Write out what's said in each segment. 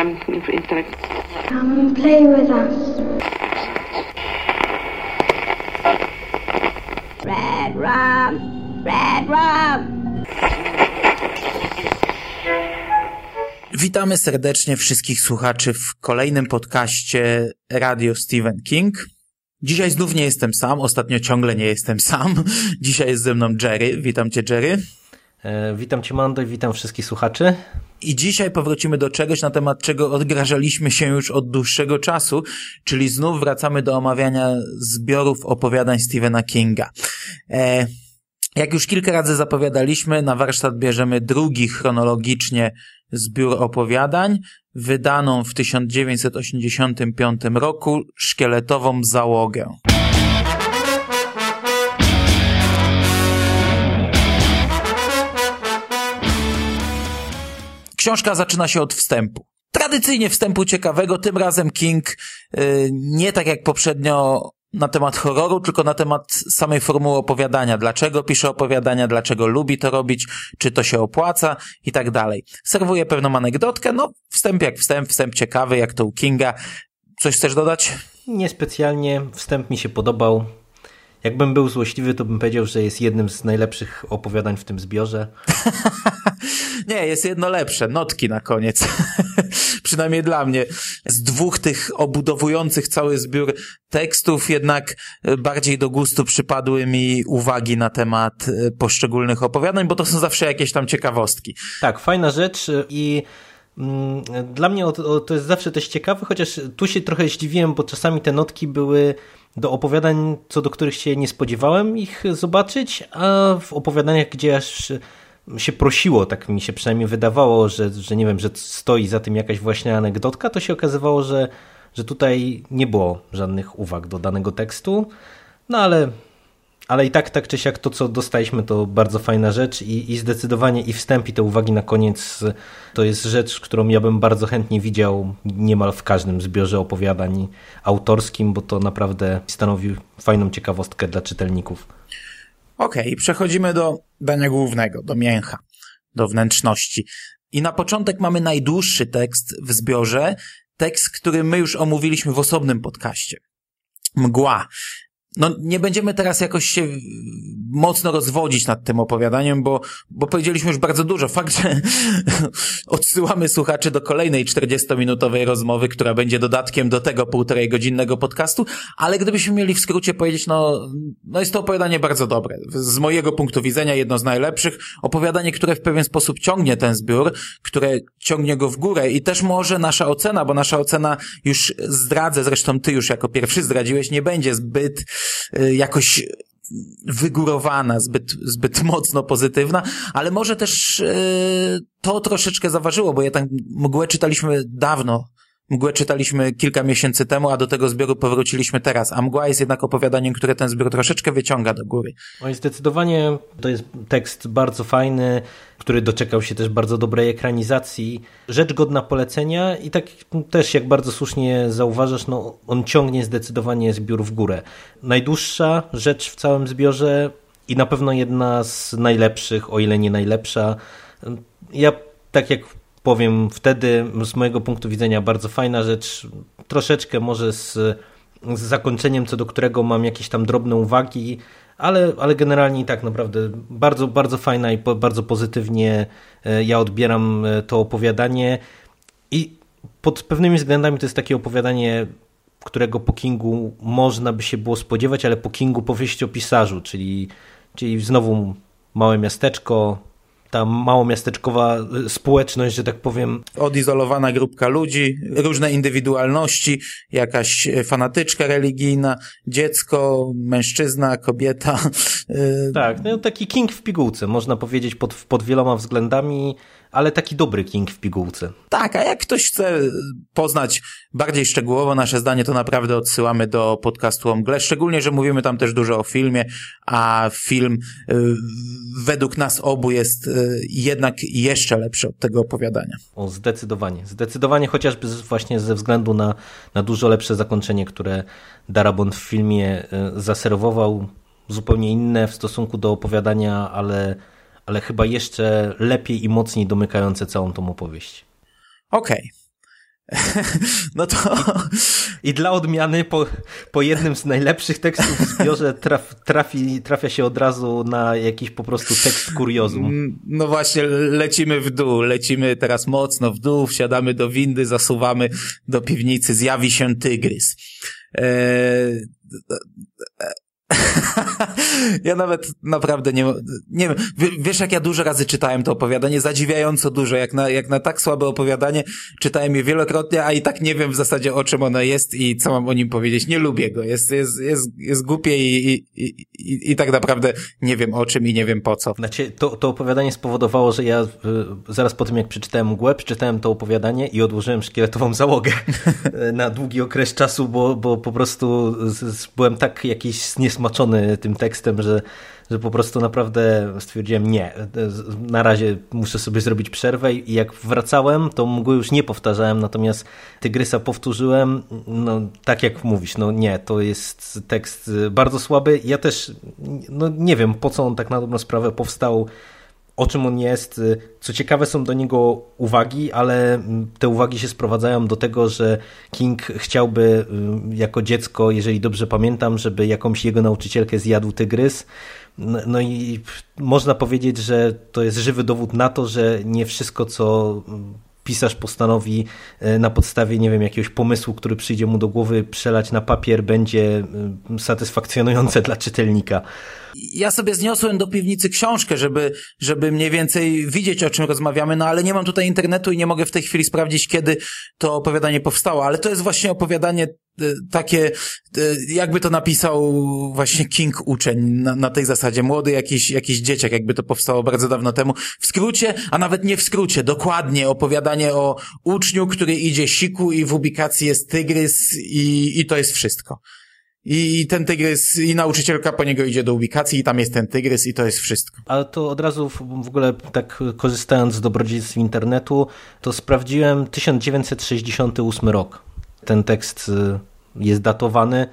um. Come and play with us. Red rum, red rum. Witamy serdecznie wszystkich słuchaczy w kolejnym podcaście Radio Stephen King. Dzisiaj znów nie jestem sam, ostatnio ciągle nie jestem sam. Dzisiaj jest ze mną Jerry. Witam cię, Jerry. E, witam cię, Mando, i witam wszystkich słuchaczy. I dzisiaj powrócimy do czegoś, na temat czego odgrażaliśmy się już od dłuższego czasu, czyli znów wracamy do omawiania zbiorów opowiadań Stephena Kinga. E, jak już kilka razy zapowiadaliśmy, na warsztat bierzemy drugi chronologicznie zbiór opowiadań, wydaną w 1985 roku szkieletową załogę. Książka zaczyna się od wstępu. Tradycyjnie wstępu ciekawego, tym razem King yy, nie tak jak poprzednio na temat horroru, tylko na temat samej formuły opowiadania. Dlaczego pisze opowiadania, dlaczego lubi to robić, czy to się opłaca i tak dalej. Serwuje pewną anegdotkę, no wstęp jak wstęp, wstęp ciekawy, jak to u Kinga. Coś chcesz dodać? Niespecjalnie, wstęp mi się podobał. Jakbym był złośliwy, to bym powiedział, że jest jednym z najlepszych opowiadań w tym zbiorze. Nie, jest jedno lepsze, notki na koniec. Przynajmniej dla mnie. Z dwóch tych obudowujących cały zbiór tekstów jednak bardziej do gustu przypadły mi uwagi na temat e, poszczególnych opowiadań, bo to są zawsze jakieś tam ciekawostki. Tak, fajna rzecz i mm, dla mnie to jest zawsze też ciekawe, chociaż tu się trochę zdziwiłem, bo czasami te notki były do opowiadań, co do których się nie spodziewałem ich zobaczyć, a w opowiadaniach, gdzie aż się prosiło, tak mi się przynajmniej wydawało, że, że nie wiem, że stoi za tym jakaś właśnie anegdotka, to się okazywało, że, że tutaj nie było żadnych uwag do danego tekstu, no ale, ale i tak, tak czy siak to, co dostaliśmy, to bardzo fajna rzecz i, i zdecydowanie i wstęp i te uwagi na koniec to jest rzecz, którą ja bym bardzo chętnie widział niemal w każdym zbiorze opowiadań autorskim, bo to naprawdę stanowi fajną ciekawostkę dla czytelników. Okej, okay, przechodzimy do dania głównego, do mięcha, do wnętrzności. I na początek mamy najdłuższy tekst w zbiorze, tekst, który my już omówiliśmy w osobnym podcaście. Mgła no nie będziemy teraz jakoś się mocno rozwodzić nad tym opowiadaniem, bo, bo powiedzieliśmy już bardzo dużo. Fakt, że odsyłamy słuchaczy do kolejnej 40-minutowej rozmowy, która będzie dodatkiem do tego półtorej godzinnego podcastu, ale gdybyśmy mieli w skrócie powiedzieć, no, no jest to opowiadanie bardzo dobre. Z mojego punktu widzenia jedno z najlepszych. Opowiadanie, które w pewien sposób ciągnie ten zbiór, które ciągnie go w górę i też może nasza ocena, bo nasza ocena już zdradzę, zresztą ty już jako pierwszy zdradziłeś, nie będzie zbyt jakoś wygórowana, zbyt, zbyt mocno pozytywna, ale może też y, to troszeczkę zaważyło, bo ja tak mgłę czytaliśmy dawno, Mgłę czytaliśmy kilka miesięcy temu, a do tego zbioru powróciliśmy teraz. A Mgła jest jednak opowiadaniem, które ten zbiór troszeczkę wyciąga do góry. No i zdecydowanie to jest tekst bardzo fajny, który doczekał się też bardzo dobrej ekranizacji. Rzecz godna polecenia i tak też, jak bardzo słusznie zauważasz, no, on ciągnie zdecydowanie zbiór w górę. Najdłuższa rzecz w całym zbiorze i na pewno jedna z najlepszych, o ile nie najlepsza. Ja tak jak powiem wtedy z mojego punktu widzenia bardzo fajna rzecz, troszeczkę może z, z zakończeniem, co do którego mam jakieś tam drobne uwagi, ale, ale generalnie i tak naprawdę bardzo, bardzo fajna i po, bardzo pozytywnie e, ja odbieram e, to opowiadanie. I pod pewnymi względami to jest takie opowiadanie, którego po Kingu można by się było spodziewać, ale po Kingu powieści o pisarzu, czyli, czyli znowu małe miasteczko, ta małomiasteczkowa y, społeczność, że tak powiem. Odizolowana grupka ludzi, różne indywidualności, jakaś y, fanatyczka religijna, dziecko, mężczyzna, kobieta. Y, tak, no taki king w pigułce, można powiedzieć pod, pod wieloma względami ale taki dobry King w pigułce. Tak, a jak ktoś chce poznać bardziej szczegółowo nasze zdanie, to naprawdę odsyłamy do podcastu o mgle, szczególnie, że mówimy tam też dużo o filmie, a film y, według nas obu jest y, jednak jeszcze lepszy od tego opowiadania. O, zdecydowanie. Zdecydowanie, chociażby właśnie ze względu na, na dużo lepsze zakończenie, które Darabont w filmie y, zaserwował, zupełnie inne w stosunku do opowiadania, ale ale chyba jeszcze lepiej i mocniej domykające całą tą opowieść. Okej. Okay. no to... I dla odmiany po, po jednym z najlepszych tekstów w zbiorze traf, trafi, trafia się od razu na jakiś po prostu tekst kuriozum. Mm, no właśnie, lecimy w dół, lecimy teraz mocno w dół, wsiadamy do windy, zasuwamy do piwnicy, zjawi się tygrys. Eee, ja nawet naprawdę nie, nie wiem, wiesz jak ja dużo razy czytałem to opowiadanie, zadziwiająco dużo, jak na, jak na tak słabe opowiadanie, czytałem je wielokrotnie, a i tak nie wiem w zasadzie o czym ono jest i co mam o nim powiedzieć, nie lubię go, jest, jest, jest, jest głupie i, i, i, i, tak naprawdę nie wiem o czym i nie wiem po co. Znaczy, to, to opowiadanie spowodowało, że ja y, zaraz po tym jak przeczytałem mgłę, przeczytałem to opowiadanie i odłożyłem szkieletową załogę na długi okres czasu, bo, bo po prostu byłem tak jakiś zniesmaczony zasmaczony tym tekstem, że, że po prostu naprawdę stwierdziłem nie, na razie muszę sobie zrobić przerwę i jak wracałem, to mgły już nie powtarzałem, natomiast Tygrysa powtórzyłem, no tak jak mówisz, no nie, to jest tekst bardzo słaby. Ja też no nie wiem, po co on tak na dobrą sprawę powstał, o czym on jest. Co ciekawe, są do niego uwagi, ale te uwagi się sprowadzają do tego, że King chciałby y, jako dziecko, jeżeli dobrze pamiętam, żeby jakąś jego nauczycielkę zjadł tygrys. No, i można powiedzieć, że to jest żywy dowód na to, że nie wszystko, co pisarz postanowi y, na podstawie, nie wiem, jakiegoś pomysłu, który przyjdzie mu do głowy, przelać na papier, będzie y, satysfakcjonujące dla czytelnika ja sobie zniosłem do piwnicy książkę, żeby, żeby mniej więcej widzieć, o czym rozmawiamy, no ale nie mam tutaj internetu i nie mogę w tej chwili sprawdzić, kiedy to opowiadanie powstało, ale to jest właśnie opowiadanie e, takie, e, jakby to napisał właśnie King uczeń na, na tej zasadzie, młody jakiś, jakiś dzieciak, jakby to powstało bardzo dawno temu. W skrócie, a nawet nie w skrócie, dokładnie opowiadanie o uczniu, który idzie siku i w ubikacji jest tygrys i, i to jest wszystko. I, ten tygrys, i nauczycielka po niego idzie do ubikacji i tam jest ten tygrys i to jest wszystko. Ale to od razu w, ogóle tak korzystając z dobrodziejstw internetu, to sprawdziłem 1968 rok. Ten tekst y, jest datowany,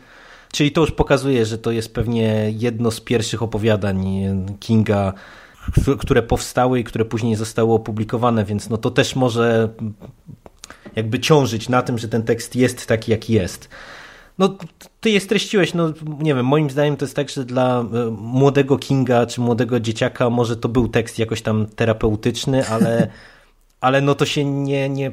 czyli to już pokazuje, że to jest pewnie jedno z pierwszych opowiadań Kinga, które powstały i które później zostały opublikowane, więc no to też może jakby ciążyć na tym, że ten tekst jest taki, jaki jest. No, ty je streściłeś, no nie wiem, moim zdaniem to jest tak, że dla e, młodego Kinga czy młodego dzieciaka może to był tekst jakoś tam terapeutyczny, ale, ale no to się nie, nie,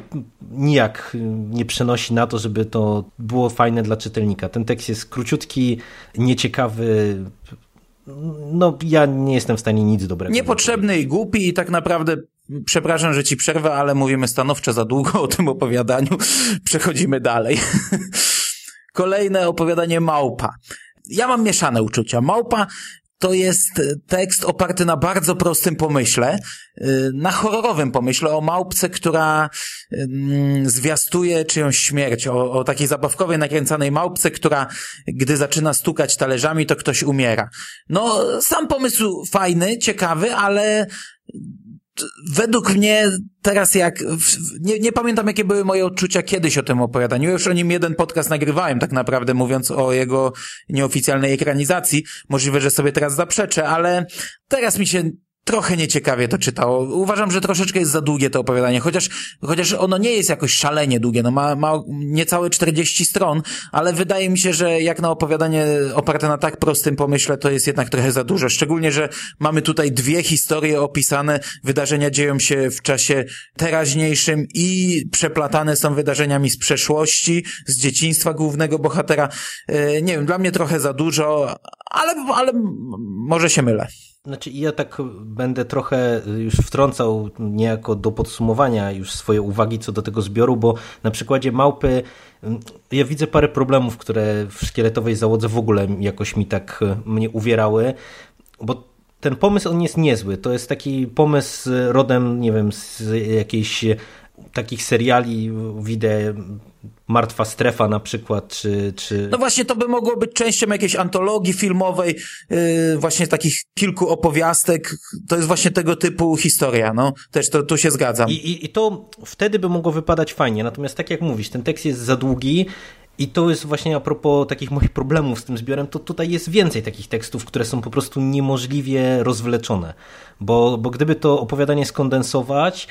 nijak nie przenosi na to, żeby to było fajne dla czytelnika. Ten tekst jest króciutki, nieciekawy, no ja nie jestem w stanie nic dobrego. Niepotrzebny i głupi i tak naprawdę przepraszam, że ci przerwę, ale mówimy stanowczo za długo o tym opowiadaniu. Przechodzimy dalej. Kolejne opowiadanie Małpa. Ja mam mieszane uczucia. Małpa to jest tekst oparty na bardzo prostym pomyśle, y, na horrorowym pomyśle o małpce, która mm, zwiastuje czyjąś śmierć, o, o takiej zabawkowej, nakręcanej małpce, która gdy zaczyna stukać talerzami, to ktoś umiera. No, sam pomysł fajny, ciekawy, ale według mnie teraz jak, nie, nie pamiętam jakie były moje odczucia kiedyś o tym opowiadaniu, już o nim jeden podcast nagrywałem tak naprawdę, mówiąc o jego nieoficjalnej ekranizacji, możliwe, że sobie teraz zaprzeczę, ale teraz mi się trochę nieciekawie to czytało. Uważam, że troszeczkę jest za długie to opowiadanie, chociaż, chociaż ono nie jest jakoś szalenie długie, no ma, ma niecałe 40 stron, ale wydaje mi się, że jak na opowiadanie oparte na tak prostym pomyśle, to jest jednak trochę za dużo. Szczególnie, że mamy tutaj dwie historie opisane, wydarzenia dzieją się w czasie teraźniejszym i przeplatane są wydarzeniami z przeszłości, z dzieciństwa głównego bohatera. E, nie wiem, dla mnie trochę za dużo, ale, ale może się mylę. Znaczy ja tak będę trochę już wtrącał niejako do podsumowania już swoje uwagi co do tego zbioru, bo na przykładzie małpy mm, ja widzę parę problemów, które w szkieletowej załodze w ogóle jakoś mi tak e, mnie uwierały, bo ten pomysł on jest niezły. To jest taki pomysł rodem, nie wiem, z jakiejś takich seriali widzę Martwa Strefa na przykład, czy, czy... No właśnie to by mogło być częścią jakiejś antologii filmowej, yy, właśnie takich kilku opowiastek, to jest właśnie tego typu historia, no. Też to, tu się zgadzam. I, i, I to wtedy by mogło wypadać fajnie, natomiast tak jak mówisz, ten tekst jest za długi, i to jest właśnie a propos takich moich problemów z tym zbiorem, to tutaj jest więcej takich tekstów, które są po prostu niemożliwie rozwleczone. Bo, bo gdyby to opowiadanie skondensować,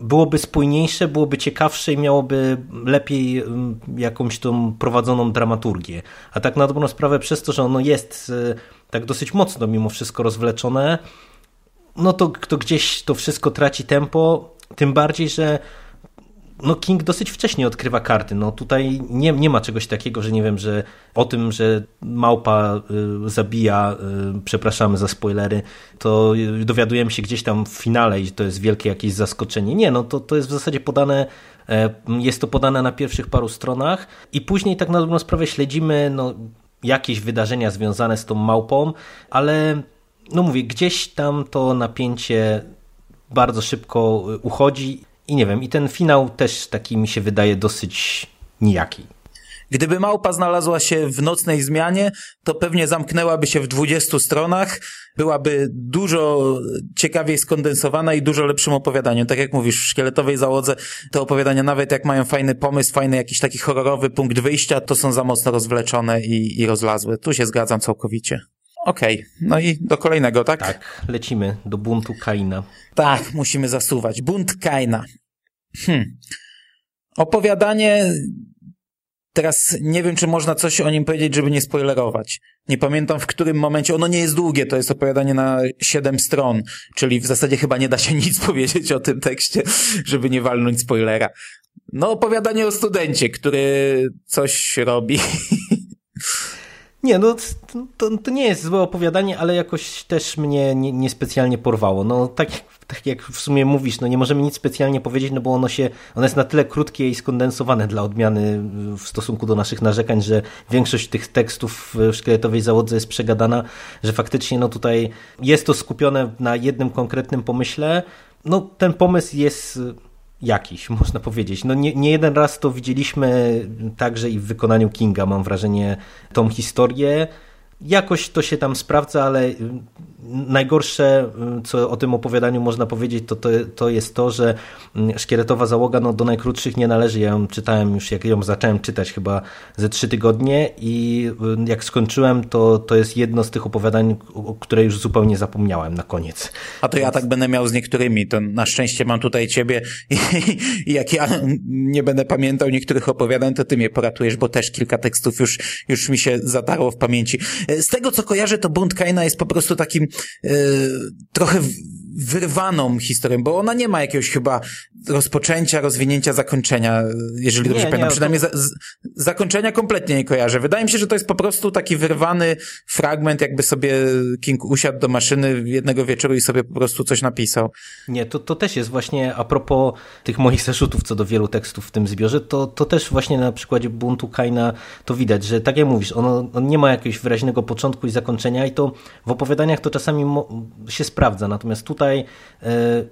byłoby spójniejsze, byłoby ciekawsze i miałoby lepiej mm, jakąś tą prowadzoną dramaturgię. A tak na dobrą sprawę przez to, że ono jest y, tak dosyć mocno mimo wszystko rozwleczone, no to, to gdzieś to wszystko traci tempo, tym bardziej, że no King dosyć wcześnie odkrywa karty. No tutaj nie, nie ma czegoś takiego, że nie wiem, że o tym, że małpa y, zabija, y, przepraszamy za spoilery, to dowiadujemy się gdzieś tam w finale i to jest wielkie jakieś zaskoczenie. Nie, no to, to jest w zasadzie podane e, jest to podane na pierwszych paru stronach i później tak na dobrą sprawę śledzimy no, jakieś wydarzenia związane z tą małpą, ale no mówię, gdzieś tam to napięcie bardzo szybko uchodzi i nie wiem, i ten finał też taki mi się wydaje dosyć nijaki. Gdyby małpa znalazła się w nocnej zmianie, to pewnie zamknęłaby się w 20 stronach, byłaby dużo ciekawiej skondensowana i dużo lepszym opowiadaniem. Tak jak mówisz, w szkieletowej załodze te opowiadania, nawet jak mają fajny pomysł, fajny jakiś taki horrorowy punkt wyjścia, to są za mocno rozwleczone i, i rozlazłe. Tu się zgadzam całkowicie. Okej, okay. no i do kolejnego, tak? Tak, lecimy do buntu Kaina. Tak, musimy zasuwać. Bunt Kaina. Hmm. Opowiadanie Teraz nie wiem, czy można coś o nim powiedzieć, żeby nie spoilerować. Nie pamiętam w którym momencie. Ono nie jest długie, to jest opowiadanie na siedem stron, czyli w zasadzie chyba nie da się nic powiedzieć o tym tekście, żeby nie walnąć spoilera. No, opowiadanie o studencie, który coś robi. Nie, no to, to nie jest złe opowiadanie, ale jakoś też mnie niespecjalnie nie, nie porwało. No tak, tak jak w sumie mówisz, no nie możemy nic specjalnie powiedzieć, no bo ono się, ono jest na tyle krótkie i skondensowane dla odmiany w stosunku do naszych narzekań, że większość tych tekstów w szkieletowej załodze jest przegadana, że faktycznie no tutaj jest to skupione na jednym konkretnym pomyśle. No ten pomysł jest jakiś, można powiedzieć. No nie, nie jeden raz to widzieliśmy także i w wykonaniu Kinga, mam wrażenie, tą historię. Jakoś to się tam sprawdza, ale najgorsze, y, co o tym opowiadaniu można powiedzieć, to, to, to jest to, że mm, szkieletowa załoga no, do najkrótszych nie należy. Ja ją czytałem już, jak ją zacząłem czytać chyba ze trzy tygodnie i y, jak skończyłem, to, to jest jedno z tych opowiadań, które już zupełnie zapomniałem na koniec. A to ja tak będę miał z niektórymi. To na szczęście mam tutaj ciebie i, i jak ja nie będę pamiętał niektórych opowiadań, to ty mnie poratujesz, bo też kilka tekstów już, już mi się zatarło w pamięci. Z tego, co kojarzę, to Bunt Kaina jest po prostu takim E, trochę wyrwaną historią, bo ona nie ma jakiegoś chyba rozpoczęcia, rozwinięcia, zakończenia, jeżeli dobrze pamiętam. Przynajmniej to... za, z, zakończenia kompletnie nie kojarzę. Wydaje mi się, że to jest po prostu taki wyrwany fragment, jakby sobie King usiadł do maszyny jednego wieczoru i sobie po prostu coś napisał. Nie, to, to też jest właśnie a propos tych moich zarzutów co do wielu tekstów w tym zbiorze, to, to też właśnie na przykładzie Buntu Kaina to widać, że tak jak mówisz, ono, on nie ma jakiegoś wyraźnego początku i zakończenia i to w opowiadaniach to czasami się sprawdza, natomiast tutaj yy,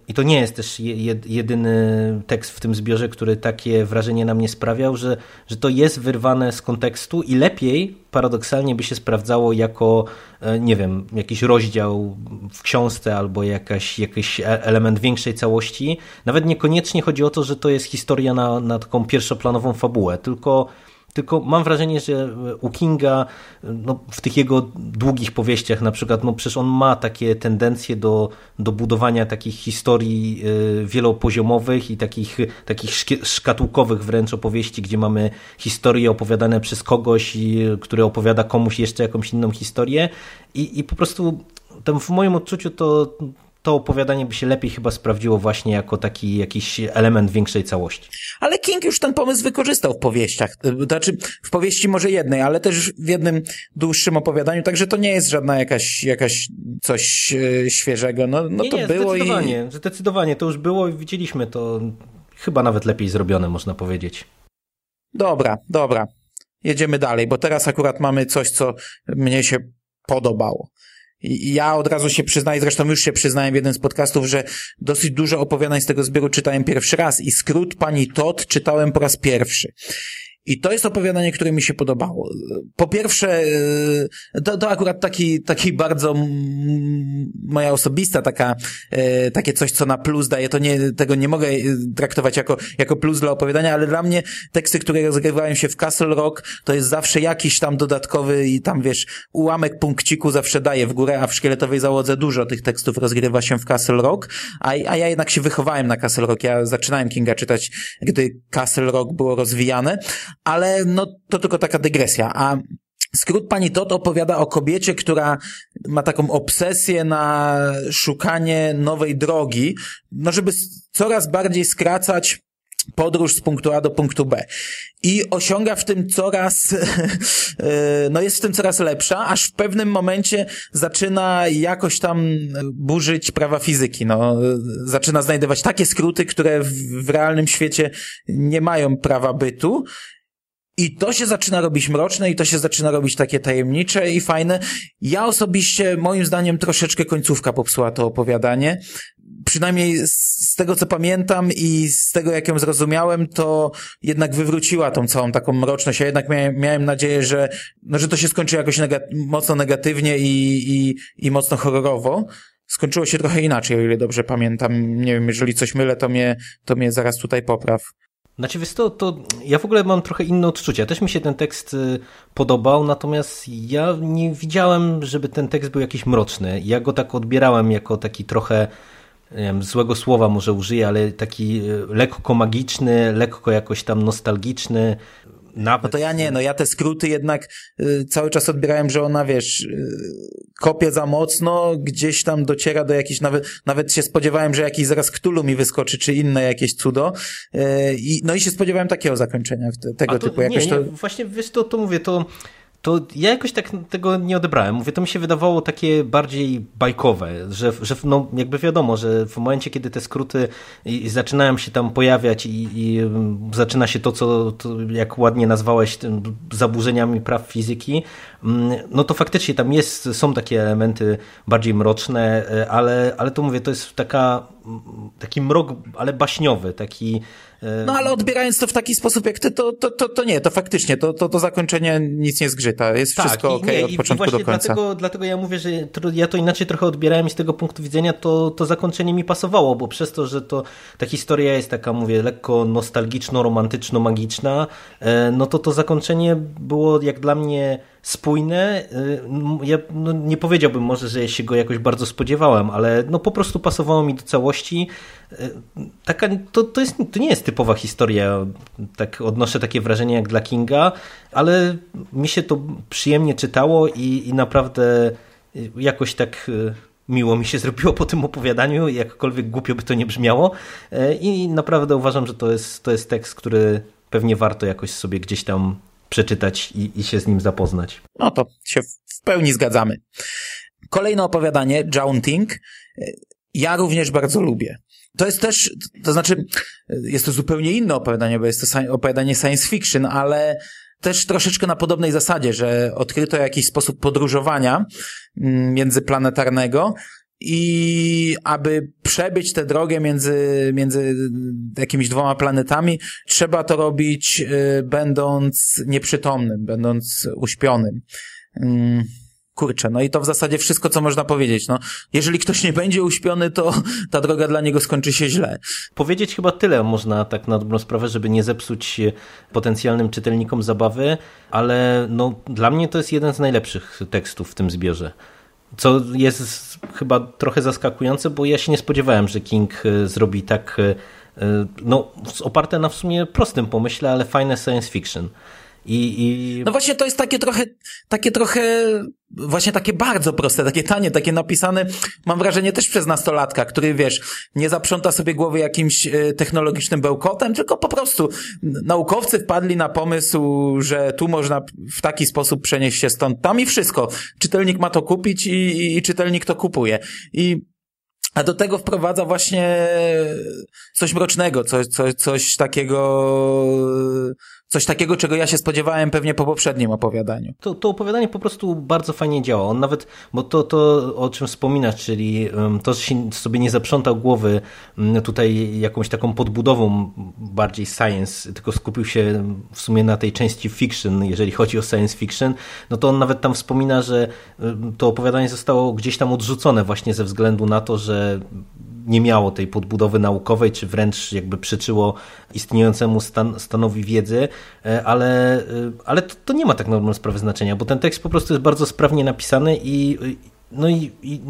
i to nie jest też jedyny tekst w tym zbiorze, który takie wrażenie na mnie sprawiał, że, że to jest wyrwane z kontekstu i lepiej paradoksalnie by się sprawdzało jako, e, nie wiem, jakiś rozdział w książce albo jakaś, jakiś e, element większej całości. Nawet niekoniecznie chodzi o to, że to jest historia na, na taką pierwszoplanową fabułę, tylko tylko mam wrażenie, że u Kinga no, w tych jego długich powieściach na przykład, no przecież on ma takie tendencje do, do budowania takich historii y, wielopoziomowych i takich, takich szkatułkowych wręcz opowieści, gdzie mamy historie opowiadane przez kogoś, który opowiada komuś jeszcze jakąś inną historię. I, i po prostu tam w moim odczuciu to to opowiadanie by się lepiej chyba sprawdziło właśnie jako taki jakiś element większej całości. Ale King już ten pomysł wykorzystał w powieściach. Znaczy, w powieści może jednej, ale też w jednym dłuższym opowiadaniu, także to nie jest żadna jakaś, jakaś coś e, świeżego. No, no nie, to nie, było zdecydowanie, i... Zdecydowanie, to już było i widzieliśmy to chyba nawet lepiej zrobione, można powiedzieć. Dobra, dobra. Jedziemy dalej, bo teraz akurat mamy coś, co mnie się podobało. Ja od razu się przyznaję, zresztą już się przyznałem w jednym z podcastów, że dosyć dużo opowiadań z tego zbioru czytałem pierwszy raz i skrót pani Todd czytałem po raz pierwszy. I to jest opowiadanie, które mi się podobało. Po pierwsze, e, to, to akurat taki, taki bardzo moja osobista, taka, e, takie coś, co na plus daje, to nie, tego nie mogę e, traktować jako, jako plus dla opowiadania, ale dla mnie teksty, które rozgrywają się w Castle Rock, to jest zawsze jakiś tam dodatkowy i tam, wiesz, ułamek punkciku zawsze daje w górę, a w Szkieletowej Załodze dużo tych tekstów rozgrywa się w Castle Rock, a, a ja jednak się wychowałem na Castle Rock. Ja zaczynałem Kinga czytać, gdy Castle Rock było rozwijane, ale no to tylko taka dygresja. A Skrót pani Tot opowiada o kobiecie, która ma taką obsesję na szukanie nowej drogi, no żeby coraz bardziej skracać podróż z punktu A do punktu B. I osiąga w tym coraz, no jest w tym coraz lepsza, aż w pewnym momencie zaczyna jakoś tam burzyć prawa fizyki. No, zaczyna znajdować takie skróty, które w, w realnym świecie nie mają prawa bytu i to się zaczyna robić mroczne i to się zaczyna robić takie tajemnicze i fajne. Ja osobiście, moim zdaniem, troszeczkę końcówka popsuła to opowiadanie. Przynajmniej z tego, co pamiętam i z tego, jak ją zrozumiałem, to jednak wywróciła tą całą taką mroczność. Ja jednak miałem, miałem nadzieję, że, no, że to się skończy jakoś nega mocno negatywnie i, i, i mocno horrorowo. Skończyło się trochę inaczej, o ile dobrze pamiętam. Nie wiem, jeżeli coś mylę, to mnie, to mnie zaraz tutaj popraw. Znaczy, wiesz to, to ja w ogóle mam trochę inne odczucia. Też mi się ten tekst y, podobał, natomiast ja nie widziałem, żeby ten tekst był jakiś mroczny. Ja go tak odbierałem jako taki trochę wiem, złego słowa może użyję, ale taki y, lekko magiczny, lekko jakoś tam nostalgiczny, nawet... No to ja nie, no ja te skróty jednak y, cały czas odbierałem, że ona, wiesz, y, kopie za mocno, gdzieś tam dociera do jakichś, nawet, nawet się spodziewałem, że jakiś zaraz Ktulu mi wyskoczy, czy inne jakieś cudo. Y, no i się spodziewałem takiego zakończenia, tego to, typu. Jakoś nie, to... nie, właśnie, wiesz, to, to mówię, to to ja jakoś tak tego nie odebrałem. Mówię, to mi się wydawało takie bardziej bajkowe, że, że no jakby wiadomo, że w momencie, kiedy te skróty i, i zaczynają się tam pojawiać i, i mm, zaczyna się to, co to, jak ładnie nazwałeś, tym zaburzeniami praw fizyki, mm, no to faktycznie tam jest, są takie elementy bardziej mroczne, e, ale, ale to mówię, to jest taka, taki mrok, ale baśniowy, taki no ale odbierając to w taki sposób jak ty, to, to, to, to nie, to faktycznie, to, to, to zakończenie nic nie zgrzyta. Jest tak, wszystko ok od początku do końca. Dlatego, dlatego ja mówię, że ja to inaczej trochę odbierałem i z tego punktu widzenia to, to zakończenie mi pasowało, bo przez to, że to ta historia jest taka, mówię, lekko nostalgiczno-romantyczno-magiczna, e, no to to zakończenie było jak dla mnie spójne. Y, ja no, nie powiedziałbym może, że ja się go jakoś bardzo spodziewałem, ale no po prostu pasowało mi do całości. Y, taka, to, to, jest, to nie jest typowa historia, tak odnoszę takie wrażenie jak dla Kinga, ale mi się to przyjemnie czytało i, i naprawdę y, jakoś tak miło mi się zrobiło po tym opowiadaniu, jakkolwiek głupio by to nie brzmiało i naprawdę uważam, że to jest, to jest tekst, który pewnie warto jakoś sobie gdzieś tam przeczytać i, i się z nim zapoznać. No to się w pełni zgadzamy. Kolejne opowiadanie, Jaunting, ja również bardzo lubię. To jest też, to znaczy, jest to zupełnie inne opowiadanie, bo jest to opowiadanie science fiction, ale też troszeczkę na podobnej zasadzie, że odkryto jakiś sposób podróżowania mm, międzyplanetarnego i aby przebyć tę drogę między, między jakimiś dwoma planetami, trzeba to robić y, będąc nieprzytomnym, będąc uśpionym. Mm, kurczę, no i to w zasadzie wszystko, co można powiedzieć. No, jeżeli ktoś nie będzie uśpiony, to ta droga dla niego skończy się źle. Powiedzieć chyba tyle można tak na dobrą sprawę, żeby nie zepsuć potencjalnym czytelnikom zabawy, ale no, dla mnie to jest jeden z najlepszych tekstów w tym zbiorze. Co jest chyba trochę zaskakujące, bo ja się nie spodziewałem, że King e, zrobi tak, e, e, no, oparte na w sumie prostym pomyśle, ale fajne science fiction. I, I... No właśnie to jest takie trochę, takie trochę, właśnie takie bardzo proste, takie tanie, takie napisane, mam wrażenie też przez nastolatka, który wiesz, nie zaprząta sobie głowy jakimś e, technologicznym bełkotem, tylko po prostu naukowcy wpadli na pomysł, że tu można w taki sposób przenieść się stąd tam i wszystko. Czytelnik ma to kupić i, i, i czytelnik to kupuje. I a do tego wprowadza właśnie coś mrocznego, coś, coś, coś takiego, coś takiego, czego ja się spodziewałem pewnie po poprzednim opowiadaniu. To, to opowiadanie po prostu bardzo fajnie działa. On nawet, bo to, to o czym wspominasz, czyli to, że się sobie nie zaprzątał głowy tutaj jakąś taką podbudową bardziej science, tylko skupił się w sumie na tej części fiction, jeżeli chodzi o science fiction, no to on nawet tam wspomina, że to opowiadanie zostało gdzieś tam odrzucone właśnie ze względu na to, że nie miało tej podbudowy naukowej, czy wręcz jakby przeczyło istniejącemu stan, stanowi wiedzy, e, ale, e, ale to, to, nie ma tak naprawdę sprawy znaczenia, bo ten tekst po prostu jest bardzo sprawnie napisany i no i, i,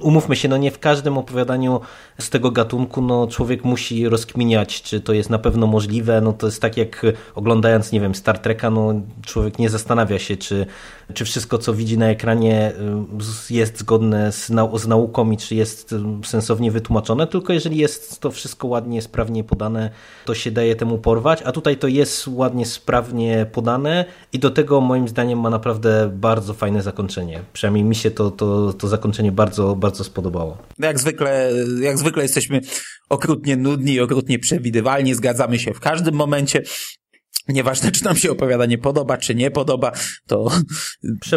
umówmy się, no nie w każdym opowiadaniu z tego gatunku no człowiek musi rozkminiać, czy to jest na pewno możliwe. No to jest tak jak oglądając, nie wiem, Star Treka, no człowiek nie zastanawia się, czy, czy wszystko, co widzi na ekranie y, jest zgodne z, nau z nauką i czy jest y, sensownie wytłumaczone, tylko jeżeli jest to wszystko ładnie, sprawnie podane, to się daje temu porwać, a tutaj to jest ładnie, sprawnie podane i do tego moim zdaniem ma naprawdę bardzo fajne zakończenie. Przynajmniej mi się to, to to, zakończenie bardzo, bardzo spodobało. Jak zwykle, jak zwykle jesteśmy okrutnie nudni okrutnie przewidywalni, zgadzamy się w każdym momencie. Nieważne, czy nam się opowiadanie podoba, czy nie podoba, to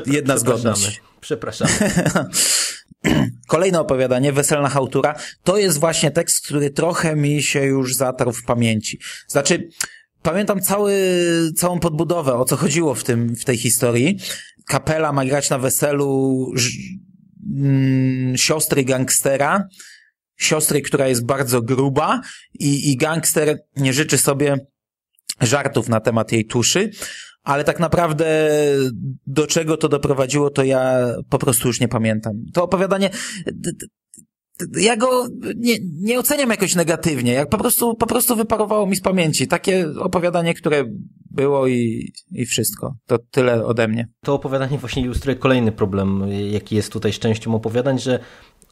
jedna zgodność. Przepraszam. Kolejne opowiadanie, Weselna Hałtura, to jest właśnie tekst, który trochę mi się już zatarł w pamięci. Znaczy, pamiętam cały, całą podbudowę, o co chodziło w tym, w tej historii. Kapela ma grać na weselu mm, siostry gangstera, siostry, która jest bardzo gruba i, i gangster nie życzy sobie żartów na temat jej tuszy, ale tak naprawdę do czego to doprowadziło, to ja po prostu już nie pamiętam. To opowiadanie, ja go nie, nie oceniam jakoś negatywnie, jak po prostu, po prostu wyparowało mi z pamięci. Takie opowiadanie, które było i, i wszystko. To tyle ode mnie. To opowiadanie właśnie ilustruje kolejny problem, jaki jest tutaj z częścią opowiadań, że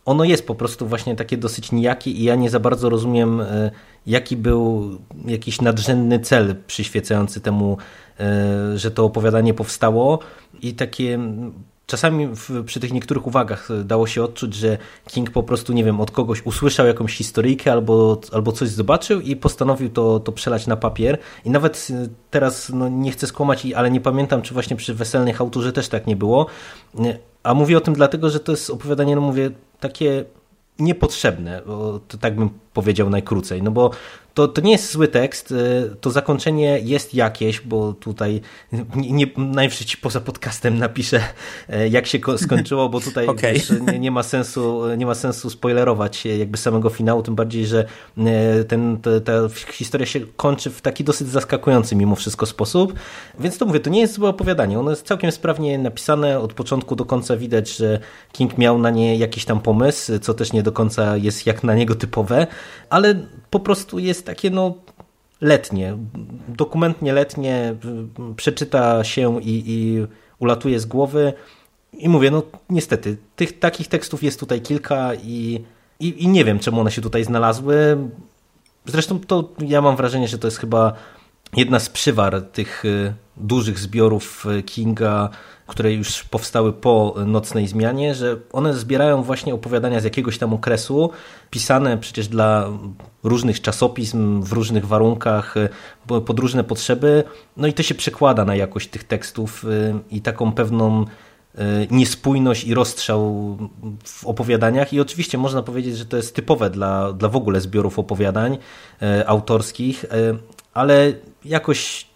ono jest po prostu właśnie takie dosyć nijakie i ja nie za bardzo rozumiem, e, jaki był jakiś nadrzędny cel przyświecający temu, e, że to opowiadanie powstało i takie czasami w, przy tych niektórych uwagach dało się odczuć, że King po prostu, nie wiem, od kogoś usłyszał jakąś historyjkę albo, albo coś zobaczył i postanowił to, to przelać na papier. I nawet y, teraz, no nie chcę skłamać, ale nie pamiętam, czy właśnie przy Weselnych Autorze też tak nie było. A mówię o tym dlatego, że to jest opowiadanie, no mówię, takie niepotrzebne, to tak bym powiedział najkrócej, no bo to, to nie jest zły tekst, y, to zakończenie jest jakieś, bo tutaj nie, nie, najwyżej ci poza podcastem napiszę, y, jak się skończyło, bo tutaj okay. wiesz, nie, nie, ma sensu, nie ma sensu spoilerować jakby samego finału, tym bardziej, że y, ten, ta, ta historia się kończy w taki dosyć zaskakujący mimo wszystko sposób, więc to mówię, to nie jest złe opowiadanie, ono jest całkiem sprawnie napisane, od początku do końca widać, że King miał na nie jakiś tam pomysł, co też nie do końca jest jak na niego typowe, ale po prostu jest takie no letnie, dokumentnie letnie, przeczyta się i, i ulatuje z głowy i mówię, no niestety, tych takich tekstów jest tutaj kilka i, i, i nie wiem, czemu one się tutaj znalazły. Zresztą to ja mam wrażenie, że to jest chyba jedna z przywar tych y, dużych zbiorów y, Kinga, które już powstały po nocnej zmianie, że one zbierają właśnie opowiadania z jakiegoś tam okresu, pisane przecież dla różnych czasopism, w różnych warunkach, y, pod różne potrzeby, no i to się przekłada na jakość tych tekstów i taką pewną niespójność i rozstrzał w opowiadaniach. I oczywiście można powiedzieć, że to jest typowe dla, dla w ogóle zbiorów opowiadań autorskich, ale jakoś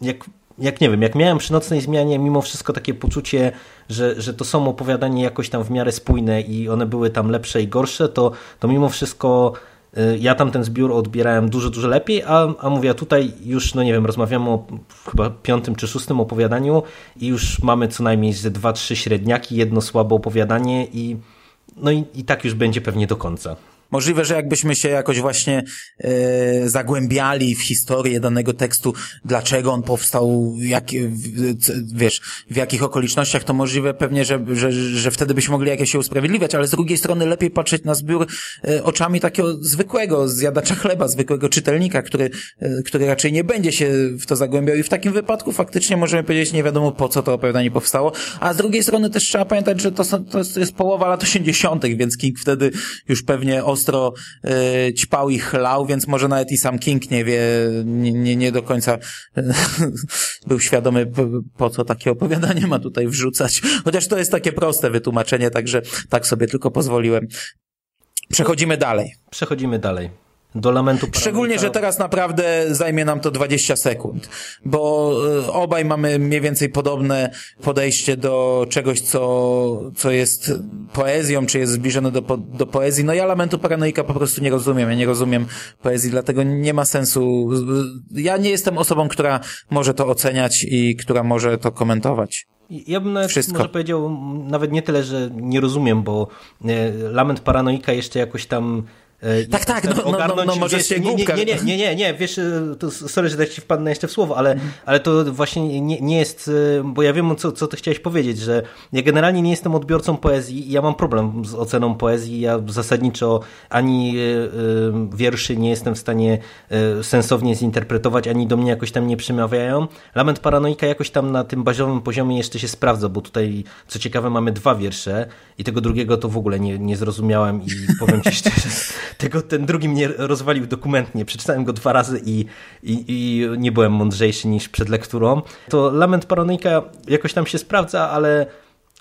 jak, jak nie wiem, jak miałem przy nocnej zmianie mimo wszystko takie poczucie, że, że to są opowiadania jakoś tam w miarę spójne i one były tam lepsze i gorsze, to, to mimo wszystko y, ja tam ten zbiór odbierałem dużo, dużo lepiej, a, a mówię, a tutaj już, no nie wiem, rozmawiamy o chyba piątym czy szóstym opowiadaniu i już mamy co najmniej ze dwa, trzy średniaki, jedno słabe opowiadanie i no i, i tak już będzie pewnie do końca. Możliwe, że jakbyśmy się jakoś właśnie e, zagłębiali w historię danego tekstu, dlaczego on powstał, jak, wiesz, w jakich okolicznościach, to możliwe pewnie, że, że, że wtedy byśmy mogli jakieś się usprawiedliwiać, ale z drugiej strony lepiej patrzeć na zbiór e, oczami takiego zwykłego zjadacza chleba, zwykłego czytelnika, który, e, który raczej nie będzie się w to zagłębiał i w takim wypadku faktycznie możemy powiedzieć, nie wiadomo po co to opowiadanie powstało, a z drugiej strony też trzeba pamiętać, że to, są, to jest połowa lat 80., więc King wtedy już pewnie os ostro y, ćpał i chlał, więc może nawet i sam King nie wie, nie, nie, nie do końca był świadomy, po co takie opowiadanie ma tutaj wrzucać. Chociaż to jest takie proste wytłumaczenie, także tak sobie tylko pozwoliłem. Przechodzimy dalej. Przechodzimy dalej do lamentu paranoika. Szczególnie, że teraz naprawdę zajmie nam to 20 sekund, bo e, obaj mamy mniej więcej podobne podejście do czegoś, co, co jest poezją, czy jest zbliżone do, do poezji. No ja lamentu paranoika po prostu nie rozumiem, ja nie rozumiem poezji, dlatego nie ma sensu. Ja nie jestem osobą, która może to oceniać i która może to komentować. Ja bym nawet Wszystko. może powiedział, nawet nie tyle, że nie rozumiem, bo e, lament paranoika jeszcze jakoś tam E, tak, tak, no, no, no, no może się nie, nie, nie, nie, nie, nie, wiesz, e, to, sorry, że tak ci wpadnę jeszcze w słowo, ale, ale to właśnie nie, nie jest, e, bo ja wiem, co, co ty chciałeś powiedzieć, że ja generalnie nie jestem odbiorcą poezji i ja mam problem z oceną poezji, ja zasadniczo ani wierszy nie jestem w stanie sensownie zinterpretować, ani do mnie jakoś tam nie przemawiają. Lament Paranoika jakoś tam na tym bazowym poziomie jeszcze się sprawdza, bo tutaj, co ciekawe, mamy dwa wiersze i tego drugiego to w ogóle nie, nie zrozumiałem i powiem ci szczerze, tego ten drugi mnie rozwalił dokumentnie. Przeczytałem go dwa razy i, i, i nie byłem mądrzejszy niż przed lekturą. To Lament Paranoika jakoś tam się sprawdza, ale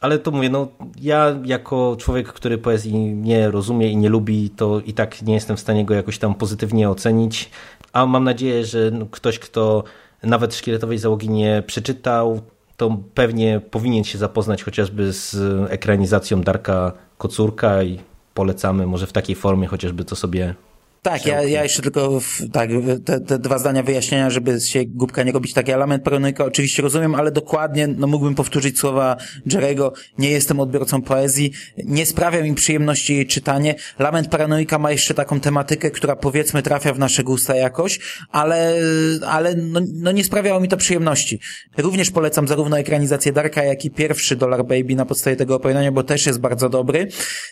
ale to mówię, no ja jako człowiek, który poezji nie rozumie i nie lubi, to i tak nie jestem w stanie go jakoś tam pozytywnie ocenić, a mam nadzieję, że ktoś, kto nawet szkieletowej załogi nie przeczytał, to pewnie powinien się zapoznać chociażby z ekranizacją Darka Kocurka i polecamy może w takiej formie chociażby to sobie tak, ja, ja jeszcze tylko w, tak, te, te, dwa zdania wyjaśnienia, żeby się głupka nie robić. Taki element paranoika oczywiście rozumiem, ale dokładnie, no mógłbym powtórzyć słowa Jerego, nie jestem odbiorcą poezji, nie sprawia mi przyjemności jej czytanie. Lament paranoika ma jeszcze taką tematykę, która powiedzmy trafia w nasze gusta jakoś, ale, ale no, no nie sprawiało mi to przyjemności. Również polecam zarówno ekranizację Darka, jak i pierwszy Dollar Baby na podstawie tego opowiadania, bo też jest bardzo dobry.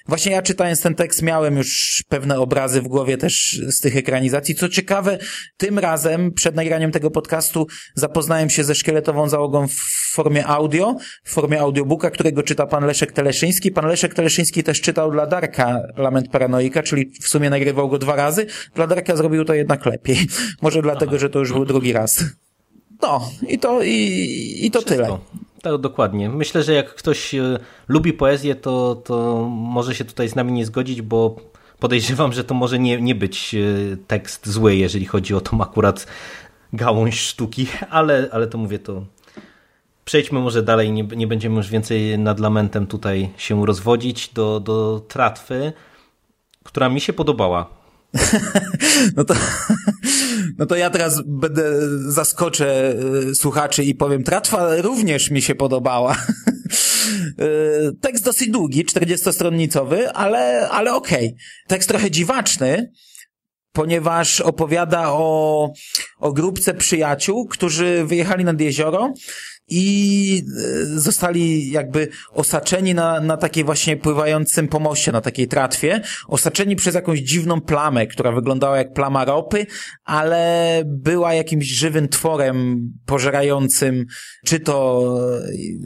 Właśnie ja czytając ten tekst miałem już pewne obrazy w głowie też z tych ekranizacji. Co ciekawe, tym razem przed nagraniem tego podcastu zapoznałem się ze szkieletową załogą w formie audio, w formie audiobooka, którego czyta pan Leszek Teleszyński. Pan Leszek Teleszyński też czytał dla Darka Lament Paranoika, czyli w sumie nagrywał go dwa razy. Dla Darka zrobił to jednak lepiej. Może dlatego, Aha. że to już był drugi raz. No, i to, i, i to tyle. Tak, dokładnie. Myślę, że jak ktoś e, lubi poezję, to, to może się tutaj z nami nie zgodzić, bo podejrzewam, że to może nie, nie być e, tekst zły, jeżeli chodzi o tą akurat gałąź sztuki, ale, ale to mówię, to przejdźmy może dalej, nie, nie będziemy już więcej nad lamentem tutaj się rozwodzić do, do tratwy, która mi się podobała. no to, no to ja teraz będę zaskoczę e, słuchaczy i powiem, tratwa również mi się podobała. E, tekst dosyć długi, 40-stronnicowy, ale, ale okej. Okay. Tekst trochę dziwaczny, ponieważ opowiada o, o grupce przyjaciół, którzy wyjechali nad jezioro i e, zostali jakby osaczeni na, na takiej właśnie pływającym pomoście, na takiej tratwie, osaczeni przez jakąś dziwną plamę, która wyglądała jak plama ropy, ale była jakimś żywym tworem pożerającym czy to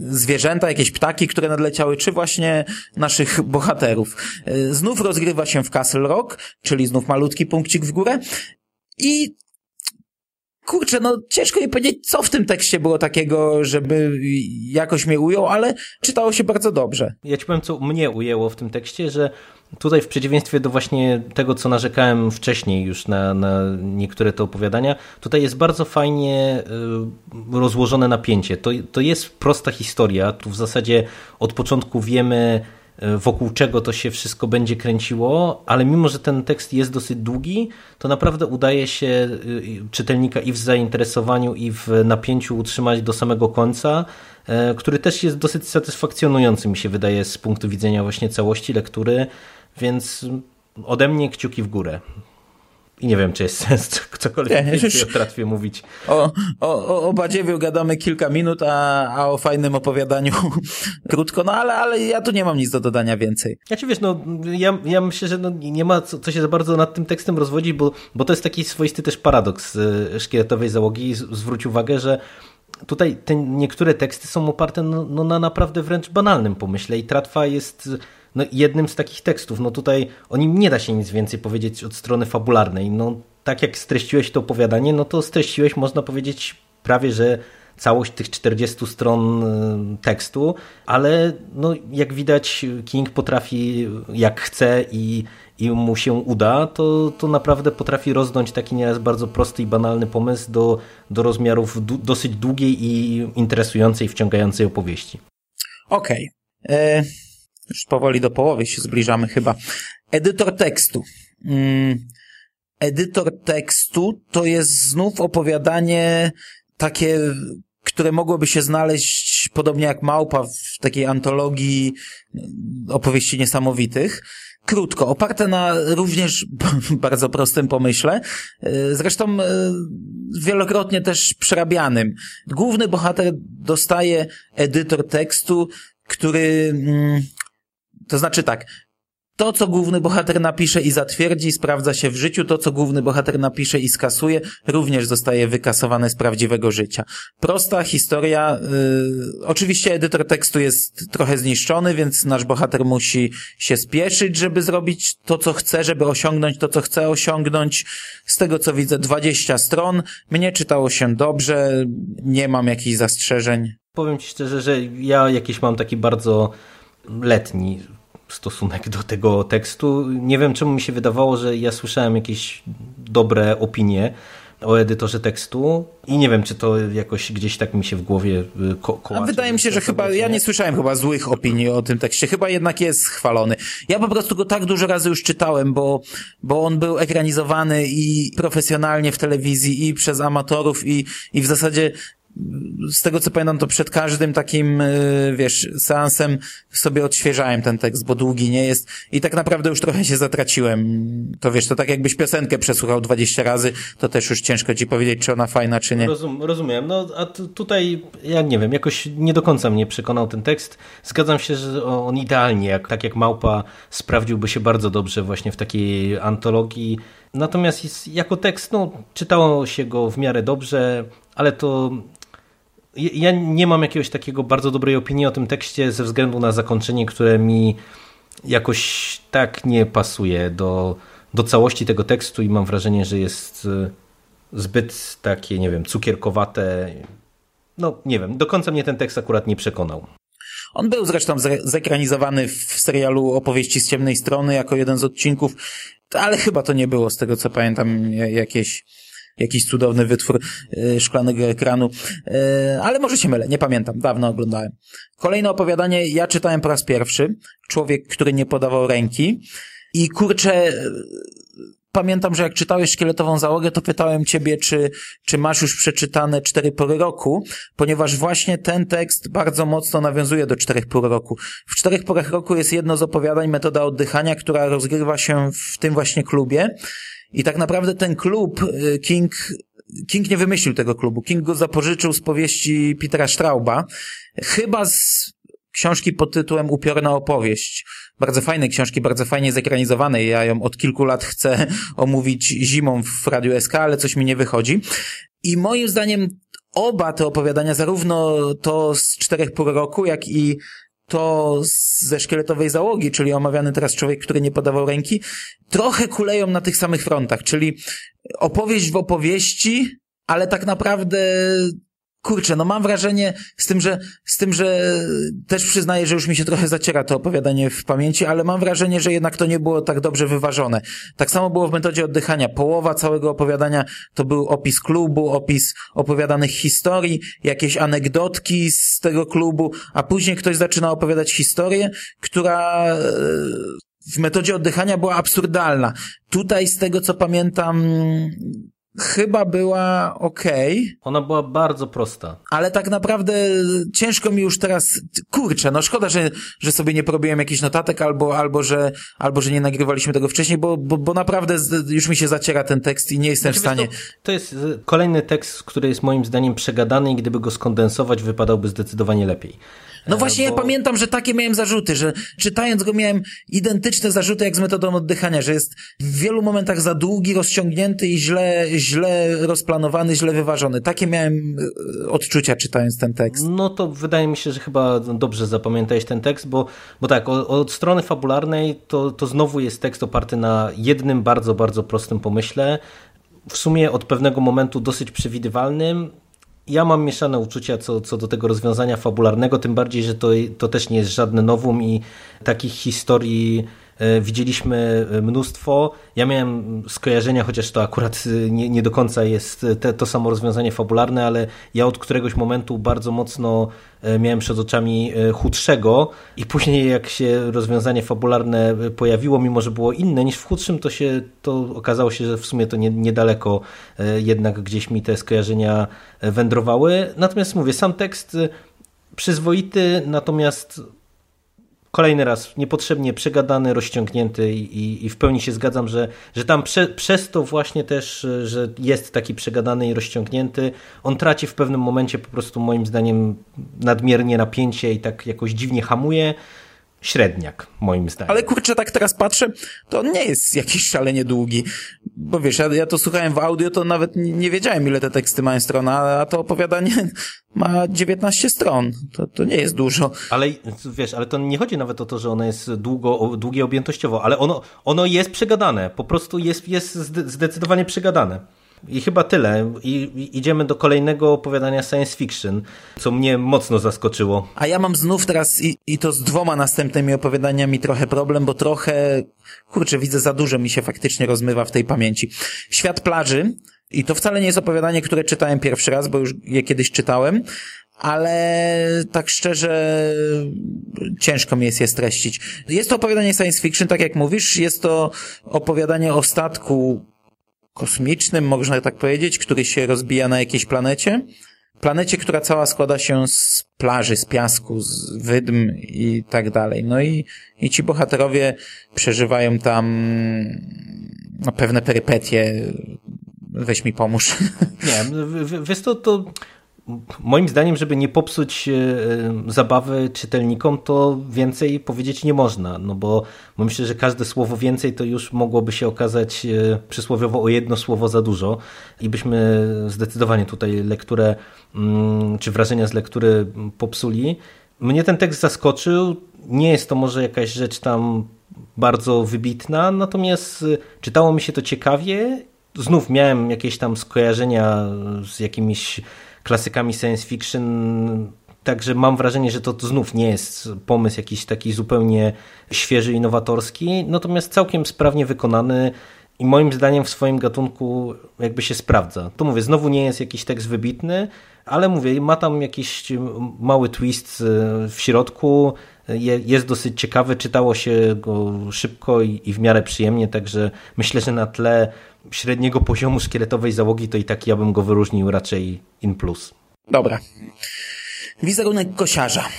zwierzęta, jakieś ptaki, które nadleciały, czy właśnie naszych bohaterów. E, znów rozgrywa się w Castle Rock, czyli znów malutki punkcik w górę i kurczę, no ciężko mi powiedzieć, co w tym tekście było takiego, żeby jakoś mnie ujął, ale czytało się bardzo dobrze. Ja ci powiem, co mnie ujęło w tym tekście, że tutaj w przeciwieństwie do właśnie tego, co narzekałem wcześniej już na, na niektóre te opowiadania, tutaj jest bardzo fajnie y, rozłożone napięcie. To, to jest prosta historia, tu w zasadzie od początku wiemy, wokół czego to się wszystko będzie kręciło, ale mimo, że ten tekst jest dosyć długi, to naprawdę udaje się y, czytelnika i w zainteresowaniu, i w napięciu utrzymać do samego końca, e, który też jest dosyć satysfakcjonujący, mi się wydaje, z punktu widzenia właśnie całości lektury, więc ode mnie kciuki w górę. I nie wiem, czy jest sens cokolwiek nie, więcej o tratwie mówić. O, o, o Badziewiu gadamy kilka minut, a, a o fajnym opowiadaniu krótko, no ale, ale ja tu nie mam nic do dodania więcej. Ja ci wiesz, no ja, ja myślę, że no, nie ma co, co się za bardzo nad tym tekstem rozwodzić, bo, bo to jest taki swoisty też paradoks y, szkieletowej załogi. Zwróć uwagę, że tutaj te niektóre teksty są oparte no, no, na naprawdę wręcz banalnym pomyśle i tratwa jest no, jednym z takich tekstów. No tutaj o nim nie da się nic więcej powiedzieć od strony fabularnej. No tak jak streściłeś to opowiadanie, no to streściłeś, można powiedzieć, prawie że całość tych 40 stron y, tekstu, ale no, jak widać King potrafi jak chce i, i mu się uda, to, to naprawdę potrafi rozdąć taki nieraz bardzo prosty i banalny pomysł do, do rozmiarów dosyć długiej i interesującej, wciągającej opowieści. Okej. Okay. E, już powoli do połowy się zbliżamy chyba. Edytor tekstu. Mm, edytor tekstu to jest znów opowiadanie takie, które mogłoby się znaleźć podobnie jak Małpa w takiej antologii opowieści niesamowitych. Krótko, oparte na również bardzo prostym pomyśle, zresztą wielokrotnie też przerabianym. Główny bohater dostaje edytor tekstu, który, mm, to znaczy tak, to, co główny bohater napisze i zatwierdzi, sprawdza się w życiu. To, co główny bohater napisze i skasuje, również zostaje wykasowane z prawdziwego życia. Prosta historia. Yy, oczywiście edytor tekstu jest trochę zniszczony, więc nasz bohater musi się spieszyć, żeby zrobić to, co chce, żeby osiągnąć to, co chce osiągnąć. Z tego, co widzę, 20 stron. Mnie czytało się dobrze, nie mam jakichś zastrzeżeń. Powiem Ci szczerze, że ja jakiś mam taki bardzo letni stosunek do tego tekstu. Nie wiem, czemu mi się wydawało, że ja słyszałem jakieś dobre opinie o edytorze tekstu i nie wiem, czy to jakoś gdzieś tak mi się w głowie y, ko kołacze. Wydaje mi się, że chyba, ja nie słyszałem chyba złych opinii o tym tekście, chyba jednak jest chwalony. Ja po prostu go tak dużo razy już czytałem, bo, bo on był ekranizowany i profesjonalnie w telewizji i przez amatorów i, i w zasadzie z tego co pamiętam, to przed każdym takim, y, wiesz, seansem sobie odświeżałem ten tekst, bo długi nie jest i tak naprawdę już trochę się zatraciłem. To wiesz, to tak jakbyś piosenkę przesłuchał 20 razy, to też już ciężko ci powiedzieć, czy ona fajna, czy nie. Rozum, rozumiem. No, a tutaj, ja nie wiem, jakoś nie do końca mnie przekonał ten tekst. Zgadzam się, że on idealnie, jak, tak jak Małpa, sprawdziłby się bardzo dobrze właśnie w takiej antologii. Natomiast jako tekst, no, czytało się go w miarę dobrze, ale to ja nie mam jakiegoś takiego bardzo dobrej opinii o tym tekście ze względu na zakończenie, które mi jakoś tak nie pasuje do, do całości tego tekstu i mam wrażenie, że jest e, zbyt takie, nie wiem, cukierkowate. No, nie wiem, do końca mnie ten tekst akurat nie przekonał. On był zresztą zekranizowany w serialu Opowieści z ciemnej strony jako jeden z odcinków, ale chyba to nie było, z tego co pamiętam, jakieś jakiś cudowny wytwór y, szklanego ekranu, y, ale może się mylę, nie pamiętam, dawno oglądałem. Kolejne opowiadanie ja czytałem po raz pierwszy, Człowiek, który nie podawał ręki i kurczę, y, pamiętam, że jak czytałeś szkieletową załogę, to pytałem ciebie, czy, czy masz już przeczytane cztery pory roku, ponieważ właśnie ten tekst bardzo mocno nawiązuje do czterech pór roku. W czterech porach roku jest jedno z opowiadań, metoda oddychania, która rozgrywa się w tym właśnie klubie i tak naprawdę ten klub y, King King nie wymyślił tego klubu. King go zapożyczył z powieści Petera Strauba. Chyba z książki pod tytułem Upiorna opowieść. Bardzo fajnej książki, bardzo fajnie zekranizowanej. Ja ją od kilku lat chcę omówić zimą w Radiu SK, ale coś mi nie wychodzi. I moim zdaniem oba te opowiadania, zarówno to z czterech pół roku, jak i to ze szkieletowej załogi, czyli omawiany teraz człowiek, który nie podawał ręki, trochę kuleją na tych samych frontach, czyli opowieść w opowieści, ale tak naprawdę kurczę, no mam wrażenie z tym, że, z tym, że też przyznaję, że już mi się trochę zaciera to opowiadanie w pamięci, ale mam wrażenie, że jednak to nie było tak dobrze wyważone. Tak samo było w metodzie oddychania. Połowa całego opowiadania to był opis klubu, opis opowiadanych historii, jakieś anegdotki z tego klubu, a później ktoś zaczyna opowiadać historię, która e, w metodzie oddychania była absurdalna. Tutaj z tego co pamiętam chyba była ok. Ona była bardzo prosta. Ale tak naprawdę ciężko mi już teraz, kurczę, no szkoda, że, że sobie nie porobiłem jakichś notatek albo, albo, że, albo, że nie nagrywaliśmy tego wcześniej, bo, bo, bo naprawdę już mi się zaciera ten tekst i nie jestem znaczy, w stanie. To, to jest kolejny tekst, który jest moim zdaniem przegadany i gdyby go skondensować, wypadałby zdecydowanie lepiej. No właśnie, bo... ja pamiętam, że takie miałem zarzuty, że czytając go miałem identyczne zarzuty jak z metodą oddychania, że jest w wielu momentach za długi, rozciągnięty i źle, źle rozplanowany, źle wyważony. Takie miałem odczucia czytając ten tekst. No to wydaje mi się, że chyba dobrze zapamiętałeś ten tekst, bo, bo tak, od, od strony fabularnej to, to znowu jest tekst oparty na jednym bardzo, bardzo prostym pomyśle, w sumie od pewnego momentu dosyć przewidywalnym. Ja mam mieszane uczucia co, co do tego rozwiązania fabularnego, tym bardziej, że to, to też nie jest żadne nowum i takich historii widzieliśmy e, mnóstwo. Ja miałem skojarzenia, chociaż to akurat e, nie, nie do końca jest te, to samo rozwiązanie fabularne, ale ja od któregoś momentu bardzo mocno miałem przed oczami chudszego i później jak się rozwiązanie fabularne pojawiło, mimo że było inne niż w chudszym, to się to okazało się, że w sumie to nie, niedaleko jednak gdzieś mi te skojarzenia wędrowały. Natomiast mówię, sam tekst przyzwoity, natomiast kolejny raz niepotrzebnie przegadany, rozciągnięty i, i w pełni się zgadzam, że, że tam prze, przez to właśnie też, że jest taki przegadany i rozciągnięty, on traci w pewnym momencie po prostu moim zdaniem nadmiernie napięcie i tak jakoś dziwnie hamuje średniak, moim zdaniem. Ale kurczę, tak teraz patrzę, to on nie jest jakiś szalenie długi. Bo wiesz, ja, ja to słuchałem w audio, to nawet nie, wiedziałem, ile te teksty mają stron, a to opowiadanie ma 19 stron. To, to nie jest dużo. Ale wiesz, ale to nie chodzi nawet o to, że ono jest długo, długie objętościowo, ale ono, ono jest przegadane. Po prostu jest, jest zdecydowanie przegadane. I chyba tyle. I idziemy do kolejnego opowiadania science fiction, co mnie mocno zaskoczyło. A ja mam znów teraz i, i to z dwoma następnymi opowiadaniami trochę problem, bo trochę, kurczę, widzę za dużo mi się faktycznie rozmywa w tej pamięci. Świat plaży, i to wcale nie jest opowiadanie, które czytałem pierwszy raz, bo już je kiedyś czytałem, ale tak szczerze ciężko mi jest je streścić. Jest to opowiadanie science fiction, tak jak mówisz, jest to opowiadanie o statku kosmicznym, można tak powiedzieć, który się rozbija na jakiejś planecie. Planecie, która cała składa się z plaży, z piasku, z wydm i tak dalej. No i, i ci bohaterowie przeżywają tam no, pewne perypetie. Weź mi pomóż. Nie, wiesz to, to moim zdaniem, żeby nie popsuć e, zabawy czytelnikom, to więcej powiedzieć nie można, no bo, myślę, że każde słowo więcej to już mogłoby się okazać e, przysłowiowo o jedno słowo za dużo i byśmy zdecydowanie tutaj lekturę mm, czy wrażenia z lektury popsuli. Mnie ten tekst zaskoczył. Nie jest to może jakaś rzecz tam bardzo wybitna, natomiast e, czytało mi się to ciekawie. Znów miałem jakieś tam skojarzenia z jakimiś klasykami science fiction. Także mam wrażenie, że to, znów nie jest pomysł jakiś taki zupełnie świeży, innowatorski, natomiast całkiem sprawnie wykonany i moim zdaniem w swoim gatunku jakby się sprawdza. To mówię, znowu nie jest jakiś tekst wybitny, ale mówię, ma tam jakiś mały twist e, w środku, jest dosyć ciekawy, czytało się go szybko i w miarę przyjemnie, także myślę, że na tle średniego poziomu szkieletowej załogi, to i tak ja bym go wyróżnił raczej in plus. Dobra. Wizerunek kosiarza.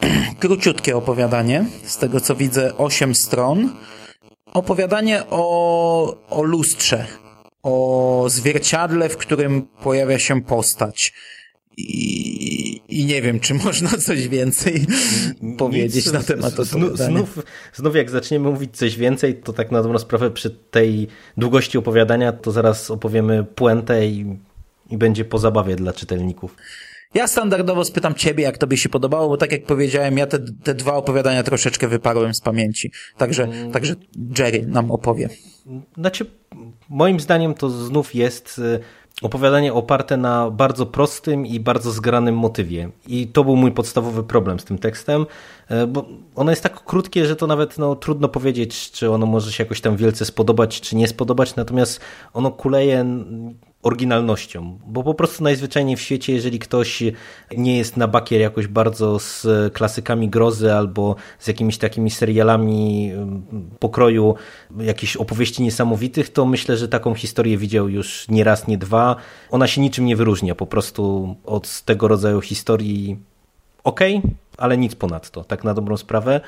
Króciutkie opowiadanie, z tego co widzę, osiem stron. Opowiadanie o, o lustrze, o zwierciadle, w którym pojawia się postać. I, I nie wiem, czy można coś więcej powiedzieć Nic, na temat znów, znów, znów jak zaczniemy mówić coś więcej, to tak na dobrą sprawę przy tej długości opowiadania, to zaraz opowiemy puentę i, i będzie po zabawie dla czytelników. Ja standardowo spytam ciebie, jak tobie się podobało, bo tak jak powiedziałem, ja te, te dwa opowiadania troszeczkę wyparłem z pamięci. Także, hmm. także Jerry nam opowie. Znaczy, moim zdaniem to znów jest y, opowiadanie oparte na bardzo prostym i bardzo zgranym motywie. I to był mój podstawowy problem z tym tekstem, e, bo ono jest tak krótkie, że to nawet no, trudno powiedzieć, czy ono może się jakoś tam wielce spodobać, czy nie spodobać, natomiast ono kuleje oryginalnością, bo po prostu najzwyczajniej w świecie, jeżeli ktoś nie jest na bakier jakoś bardzo z klasykami grozy albo z jakimiś takimi serialami pokroju jakichś opowieści niesamowitych, to myślę, że taką historię widział już nie raz, nie dwa. Ona się niczym nie wyróżnia po prostu od tego rodzaju historii ok, ale nic ponadto, tak na dobrą sprawę.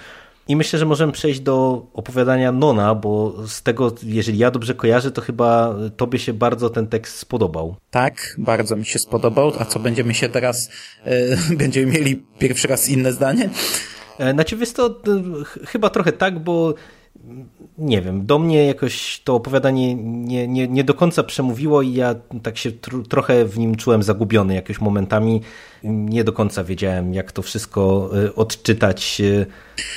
I myślę, że możemy przejść do opowiadania Nona, bo z tego, jeżeli ja dobrze kojarzę, to chyba tobie się bardzo ten tekst spodobał. Tak, bardzo mi się spodobał. A co będziemy się teraz, e, będziemy mieli pierwszy raz inne zdanie? E, znaczy, jest to e, chyba trochę tak, bo nie wiem, do mnie jakoś to opowiadanie nie, nie, nie do końca przemówiło i ja tak się tr trochę w nim czułem zagubiony jakoś momentami. Nie do końca wiedziałem, jak to wszystko y, odczytać. Y,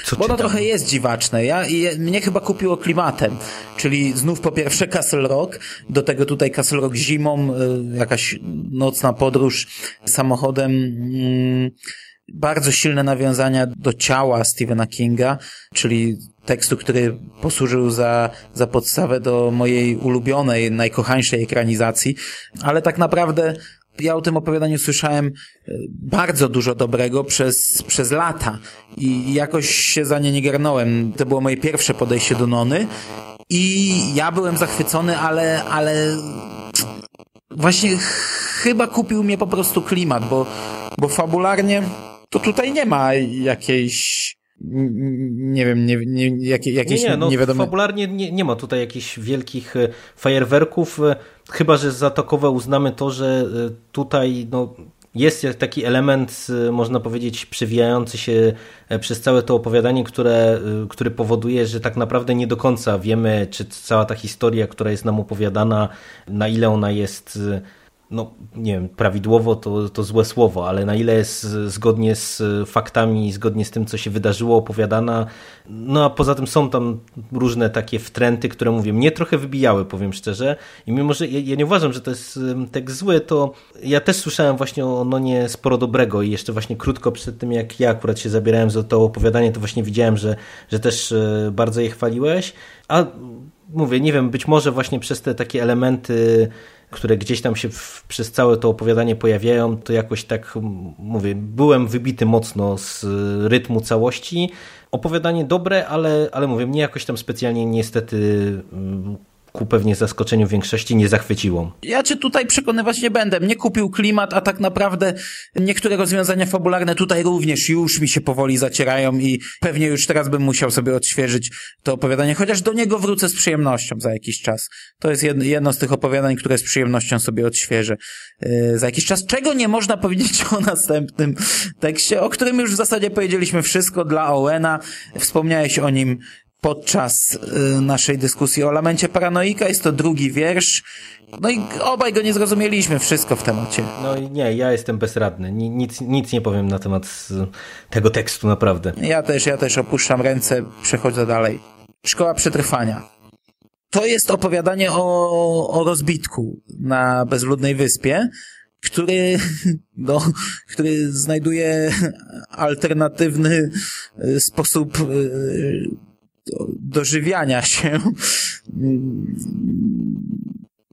co Bo to trochę jest dziwaczne. Ja, ja, mnie chyba kupiło klimatem. Czyli znów po pierwsze Castle Rock, do tego tutaj Castle Rock zimą, y, jakaś nocna podróż samochodem. Mm, bardzo silne nawiązania do ciała Stephena Kinga, czyli tekstu, który posłużył za, za podstawę do mojej ulubionej, najkochańszej ekranizacji, ale tak naprawdę ja o tym opowiadaniu słyszałem e, bardzo dużo dobrego przez, przez lata i jakoś się za nie nie garnąłem. To było moje pierwsze podejście do Nony i ja byłem zachwycony, ale, ale właśnie chyba kupił mnie po prostu klimat, bo, bo fabularnie to tutaj nie ma jakiejś nie wiem, nie, nie, jakie, jakieś nie, nie, no. Fabularnie nie, nie ma tutaj jakichś wielkich e, fajerwerków, e, chyba że za takowe uznamy to, że e, tutaj no, jest taki element, można powiedzieć, przewijający się przez całe to opowiadanie, które, który powoduje, że tak naprawdę nie do końca wiemy, czy cała ta historia, która jest nam opowiadana, na ile ona jest no nie wiem, prawidłowo to, to złe słowo, ale na ile jest zgodnie z faktami, zgodnie z tym, co się wydarzyło, opowiadana. No a poza tym są tam różne takie wtręty, które mówię, mnie trochę wybijały, powiem szczerze. I mimo, że ja, ja nie uważam, że to jest tak zły, to ja też słyszałem właśnie o Nonie sporo dobrego i jeszcze właśnie krótko przed tym, jak ja akurat się zabierałem za to opowiadanie, to właśnie widziałem, że, że też e, bardzo je chwaliłeś. A mówię, nie wiem, być może właśnie przez te takie elementy które gdzieś tam się w, przez całe to opowiadanie pojawiają, to jakoś tak, mówię, byłem wybity mocno z rytmu całości. Opowiadanie dobre, ale, ale mówię, mnie jakoś tam specjalnie niestety ku pewnie zaskoczeniu większości nie zachwyciło. Ja cię tutaj przekonywać nie będę. Mnie kupił klimat, a tak naprawdę niektóre rozwiązania fabularne tutaj również już mi się powoli zacierają i pewnie już teraz bym musiał sobie odświeżyć to opowiadanie, chociaż do niego wrócę z przyjemnością za jakiś czas. To jest jedno z tych opowiadań, które z przyjemnością sobie odświeżę yy, za jakiś czas. Czego nie można powiedzieć o następnym tekście, o którym już w zasadzie powiedzieliśmy wszystko dla Owena. Wspomniałeś o nim podczas y, naszej dyskusji o lamencie paranoika. Jest to drugi wiersz. No i obaj go nie zrozumieliśmy, wszystko w temacie. No i nie, ja jestem bezradny. Nic, nic nie powiem na temat tego tekstu, naprawdę. Ja też, ja też opuszczam ręce, przechodzę dalej. Szkoła przetrwania. To jest opowiadanie o, o rozbitku na bezludnej wyspie, który, no, który znajduje alternatywny y, sposób y, dożywiania się.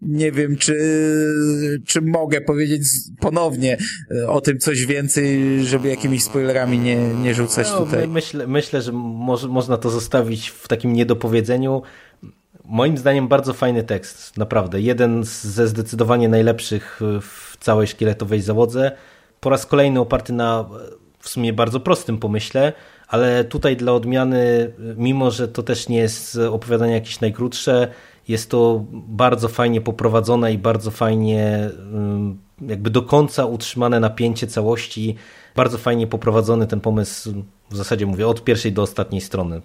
Nie wiem, czy, czy mogę powiedzieć ponownie e, o tym coś więcej, żeby jakimiś spoilerami nie, nie rzucać no, tutaj. Myślę, myślę że mo można to zostawić w takim niedopowiedzeniu. Moim zdaniem bardzo fajny tekst, naprawdę. Jeden ze zdecydowanie najlepszych w całej szkieletowej załodze. Po raz kolejny oparty na w sumie bardzo prostym pomyśle, ale tutaj dla odmiany, mimo że to też nie jest opowiadanie jakieś najkrótsze, jest to bardzo fajnie poprowadzone i bardzo fajnie jakby do końca utrzymane napięcie całości, bardzo fajnie poprowadzony ten pomysł, w zasadzie mówię, od pierwszej do ostatniej strony.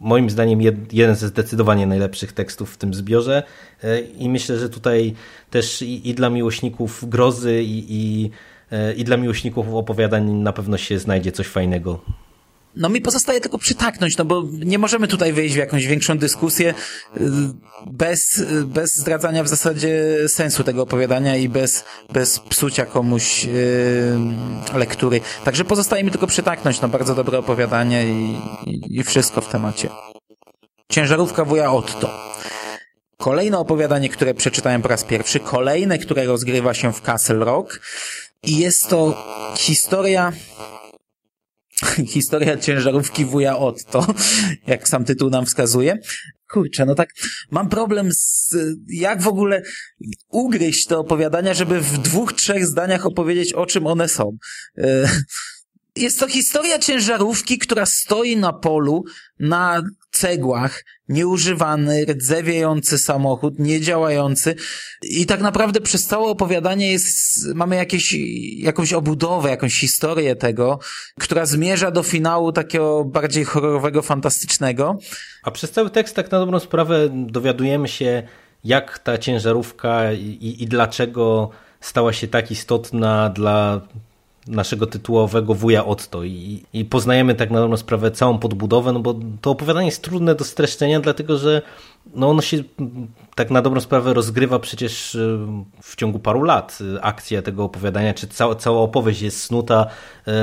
Moim zdaniem jeden ze zdecydowanie najlepszych tekstów w tym zbiorze e, i myślę, że tutaj też i, i dla miłośników grozy i, i, e, i dla miłośników opowiadań na pewno się znajdzie coś fajnego. No mi pozostaje tylko przytaknąć, no bo nie możemy tutaj wejść w jakąś większą dyskusję y, bez, bez zdradzania w zasadzie sensu tego opowiadania i bez, bez psucia komuś yy, lektury. Także pozostaje mi tylko przytaknąć, no bardzo dobre opowiadanie i, i, i wszystko w temacie. Ciężarówka wuja Otto. Kolejne opowiadanie, które przeczytałem po raz pierwszy, kolejne, które rozgrywa się w Castle Rock i jest to historia Historia ciężarówki wuja Otto, jak sam tytuł nam wskazuje. Kurczę, no tak, mam problem z, jak w ogóle ugryźć te opowiadania, żeby w dwóch, trzech zdaniach opowiedzieć, o czym one są. E, Jest to historia ciężarówki, która stoi na polu, na cegłach, nieużywany, rdzewiejący samochód, niedziałający i tak naprawdę przez całe opowiadanie jest, mamy jakieś, jakąś obudowę, jakąś historię tego, która zmierza do finału takiego bardziej horrorowego, fantastycznego. A przez cały tekst tak na dobrą sprawę dowiadujemy się, jak ta ciężarówka i, i dlaczego stała się tak istotna dla naszego tytułowego wuja Otto i, i poznajemy tak na dobrą sprawę całą podbudowę, no bo to opowiadanie jest trudne do streszczenia, dlatego że no ono się tak na dobrą sprawę rozgrywa przecież y, w ciągu paru lat. Akcja tego opowiadania, czy cała, cała opowieść jest snuta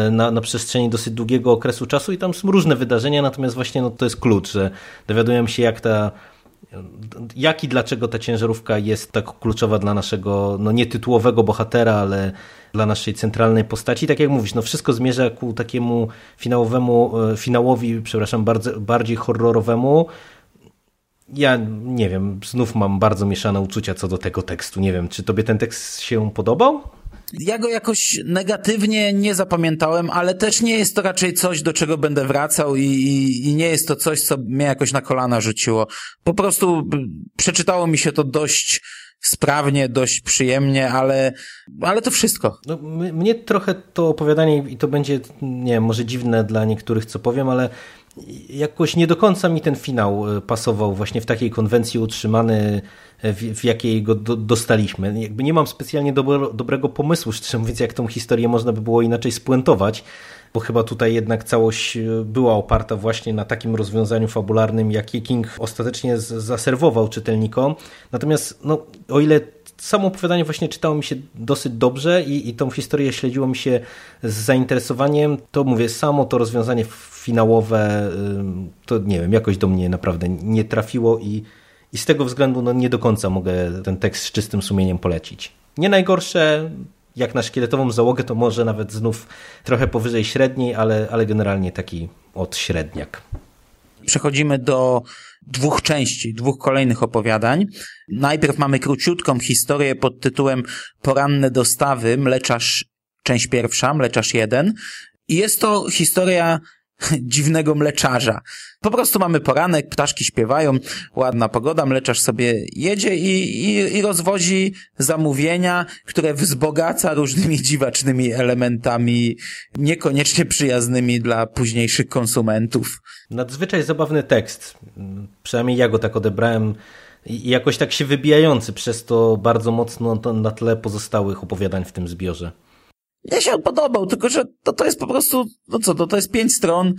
y, na, na przestrzeni dosyć długiego okresu czasu i tam są różne wydarzenia, natomiast właśnie no, to jest klucz, że dowiadujemy się jak ta jak i dlaczego ta ciężarówka jest tak kluczowa dla naszego, no nie tytułowego bohatera, ale dla naszej centralnej postaci. Tak jak mówisz, no wszystko zmierza ku takiemu finałowemu, e, finałowi, przepraszam, bardzo, bardziej horrorowemu. Ja nie wiem, znów mam bardzo mieszane uczucia co do tego tekstu. Nie wiem, czy tobie ten tekst się podobał? Ja go jakoś negatywnie nie zapamiętałem, ale też nie jest to raczej coś, do czego będę wracał i, i, i nie jest to coś, co mnie jakoś na kolana rzuciło. Po prostu przeczytało mi się to dość sprawnie, dość przyjemnie, ale, ale to wszystko. No, mnie trochę to opowiadanie, i to będzie, nie wiem, może dziwne dla niektórych, co powiem, ale jakoś nie do końca mi ten finał e, pasował właśnie w takiej konwencji utrzymany, e, w, w jakiej go do, dostaliśmy. Jakby nie mam specjalnie dobro, dobrego pomysłu, szczerze mówiąc, jak tą historię można by było inaczej spuentować, bo chyba tutaj jednak całość e, była oparta właśnie na takim rozwiązaniu fabularnym, jakie King ostatecznie zaserwował czytelnikom. Natomiast no, o ile samo opowiadanie właśnie czytało mi się dosyć dobrze i, i tą historię śledziło mi się z zainteresowaniem, to mówię, samo to rozwiązanie finałowe, to nie wiem, jakoś do mnie naprawdę nie trafiło i, i z tego względu no, nie do końca mogę ten tekst z czystym sumieniem polecić. Nie najgorsze, jak na szkieletową załogę, to może nawet znów trochę powyżej średniej, ale, ale generalnie taki od średniak. Przechodzimy do dwóch części, dwóch kolejnych opowiadań. Najpierw mamy króciutką historię pod tytułem Poranne dostawy, mleczarz, część pierwsza, mleczarz jeden. I jest to historia dziwnego mleczarza. Po prostu mamy poranek, ptaszki śpiewają, ładna pogoda, mleczarz sobie jedzie i, i, i rozwozi zamówienia, które wzbogaca różnymi dziwacznymi elementami, niekoniecznie przyjaznymi dla późniejszych konsumentów. Nadzwyczaj zabawny tekst. Przynajmniej ja go tak odebrałem i jakoś tak się wybijający przez to bardzo mocno na tle pozostałych opowiadań w tym zbiorze. Mnie się on podobał, tylko że to, to jest po prostu, no co, to, to jest pięć stron,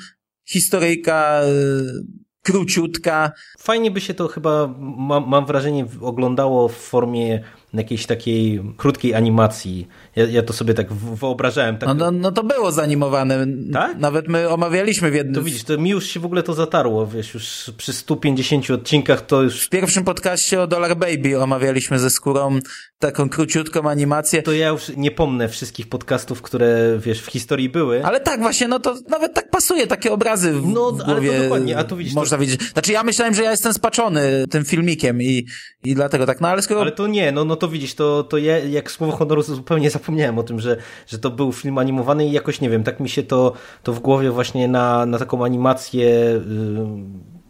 historyjka, y, króciutka. Fajnie by się to chyba, mam wrażenie, oglądało w formie jakiejś takiej krótkiej animacji. Ja, ja to sobie tak wyobrażałem. Tak... No, no, no to było zanimowane. Tak? Nawet my omawialiśmy w jednym... To widzisz, to mi już się w ogóle to zatarło, wiesz, już przy 150 odcinkach to już... W pierwszym podcaście o Dollar Baby omawialiśmy ze skórą taką króciutką animację. To ja już nie pomnę wszystkich podcastów, które, wiesz, w historii były. Ale tak właśnie, no to nawet tak pasuje, takie obrazy w No, w głowie ale to dokładnie, a tu widzisz... Można to... widzieć. Znaczy ja myślałem, że ja jestem spaczony tym filmikiem i, i dlatego tak, no ale skoro... Ale to nie, no, no to widzisz, to, to ja jak słowo honoru zupełnie zapomniałem o tym, że, że to był film animowany i jakoś, nie wiem, tak mi się to, to w głowie właśnie na, na taką animację yy,